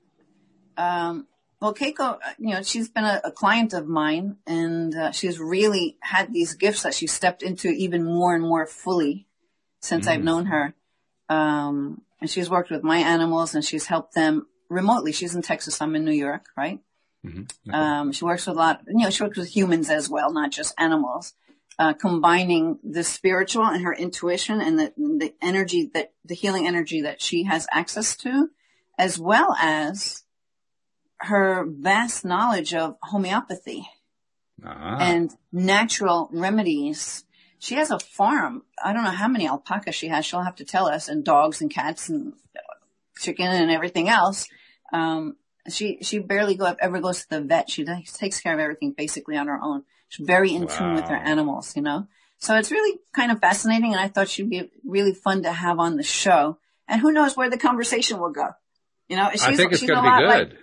B: Um, well, Keiko, you know, she's been a, a client of mine, and uh, she's really had these gifts that she stepped into even more and more fully since mm. I've known her. Um, and she's worked with my animals, and she's helped them remotely. She's in Texas. I'm in New York, right? Mm-hmm. Okay. Um, she works with a lot, you know, she works with humans as well, not just animals. Uh, combining the spiritual and her intuition and the, the energy that, the healing energy that she has access to, as well as her vast knowledge of homeopathy uh-huh. and natural remedies. She has a farm. I don't know how many alpacas she has. She'll have to tell us and dogs and cats and chicken and everything else. Um, she she barely go ever goes to the vet. She takes care of everything basically on her own. She's very in wow. tune with her animals, you know. So it's really kind of fascinating, and I thought she'd be really fun to have on the show. And who knows where the conversation will go? You know,
A: she's, I think it's going to be good.
B: Like,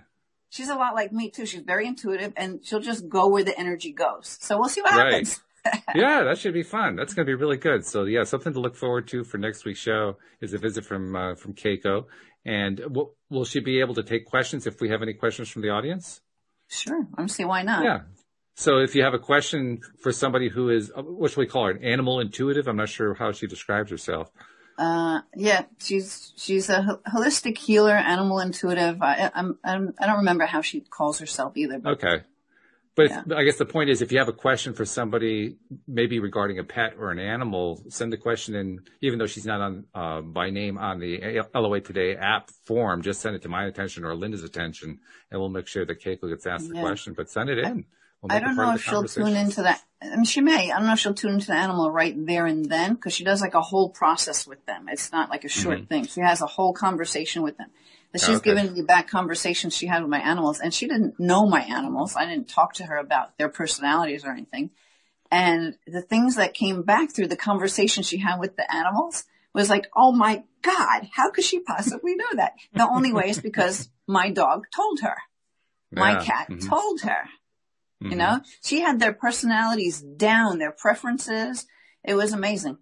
B: she's a lot like me too. She's very intuitive, and she'll just go where the energy goes. So we'll see what right. happens.
A: yeah, that should be fun. That's going to be really good. So yeah, something to look forward to for next week's show is a visit from uh, from Keiko. And w- will she be able to take questions if we have any questions from the audience?
B: Sure. I'm see why not.
A: Yeah. So if you have a question for somebody who is, uh, what should we call her? An animal intuitive? I'm not sure how she describes herself.
B: Uh, yeah, she's, she's a holistic healer, animal intuitive. I, I'm, I'm, I don't remember how she calls herself either.
A: Okay. But yeah. if, I guess the point is, if you have a question for somebody, maybe regarding a pet or an animal, send the question in, even though she's not on, uh, by name on the LOA Today app form, just send it to my attention or Linda's attention, and we'll make sure that Keiko gets asked yeah. the question, but send it in.
B: We'll I don't know if she'll tune into that. I mean, she may. I don't know if she'll tune into the animal right there and then, because she does like a whole process with them. It's not like a short mm-hmm. thing. She has a whole conversation with them. That she's okay. given me back conversations she had with my animals and she didn't know my animals. I didn't talk to her about their personalities or anything. And the things that came back through the conversation she had with the animals was like, oh my God, how could she possibly know that? The only way is because my dog told her. My yeah. cat mm-hmm. told her. Mm-hmm. You know, she had their personalities down, their preferences. It was amazing.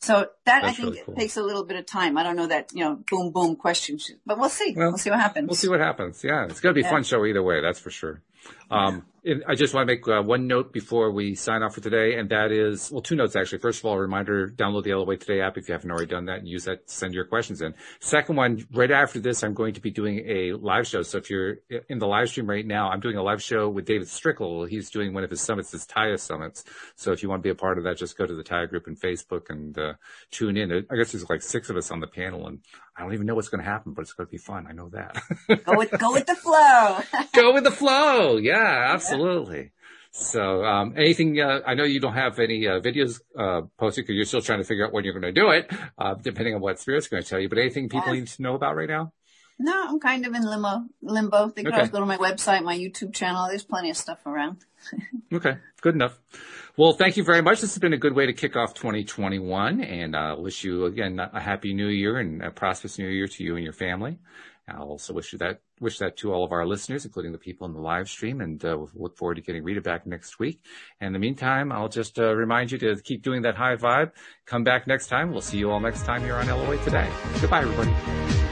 B: So that That's I think really cool. takes a little bit of time. I don't know that, you know, boom, boom question, but we'll see. Well, we'll see what happens.
A: We'll see what happens. Yeah. It's going to be a yeah. fun show either way. That's for sure. Um, I just want to make uh, one note before we sign off for today, and that is, well, two notes actually. First of all, a reminder, download the LOA Today app if you haven't already done that and use that to send your questions in. Second one, right after this, I'm going to be doing a live show. So if you're in the live stream right now, I'm doing a live show with David Strickle. He's doing one of his summits, his TIA summits. So if you want to be a part of that, just go to the TIA group in Facebook and uh, tune in. I guess there's like six of us on the panel and I don't even know what's going to happen, but it's going to be fun. I know that.
B: go with, go with the flow.
A: go with the flow. Yeah, absolutely. So, um, anything, uh, I know you don't have any, uh, videos, uh, posted because you're still trying to figure out when you're going to do it, uh, depending on what Spirit's going to tell you, but anything people yeah. need to know about right now?
B: No, I'm kind of in limbo, limbo. They can okay. always go to my website, my YouTube channel. There's plenty of stuff around.
A: okay. Good enough. Well, thank you very much. This has been a good way to kick off 2021 and I uh, wish you again a happy new year and a prosperous new year to you and your family. I'll also wish you that, wish that to all of our listeners, including the people in the live stream, and uh, we'll look forward to getting Rita back next week. And in the meantime, I'll just uh, remind you to keep doing that high vibe. Come back next time. We'll see you all next time here on LOA Today. Goodbye, everybody.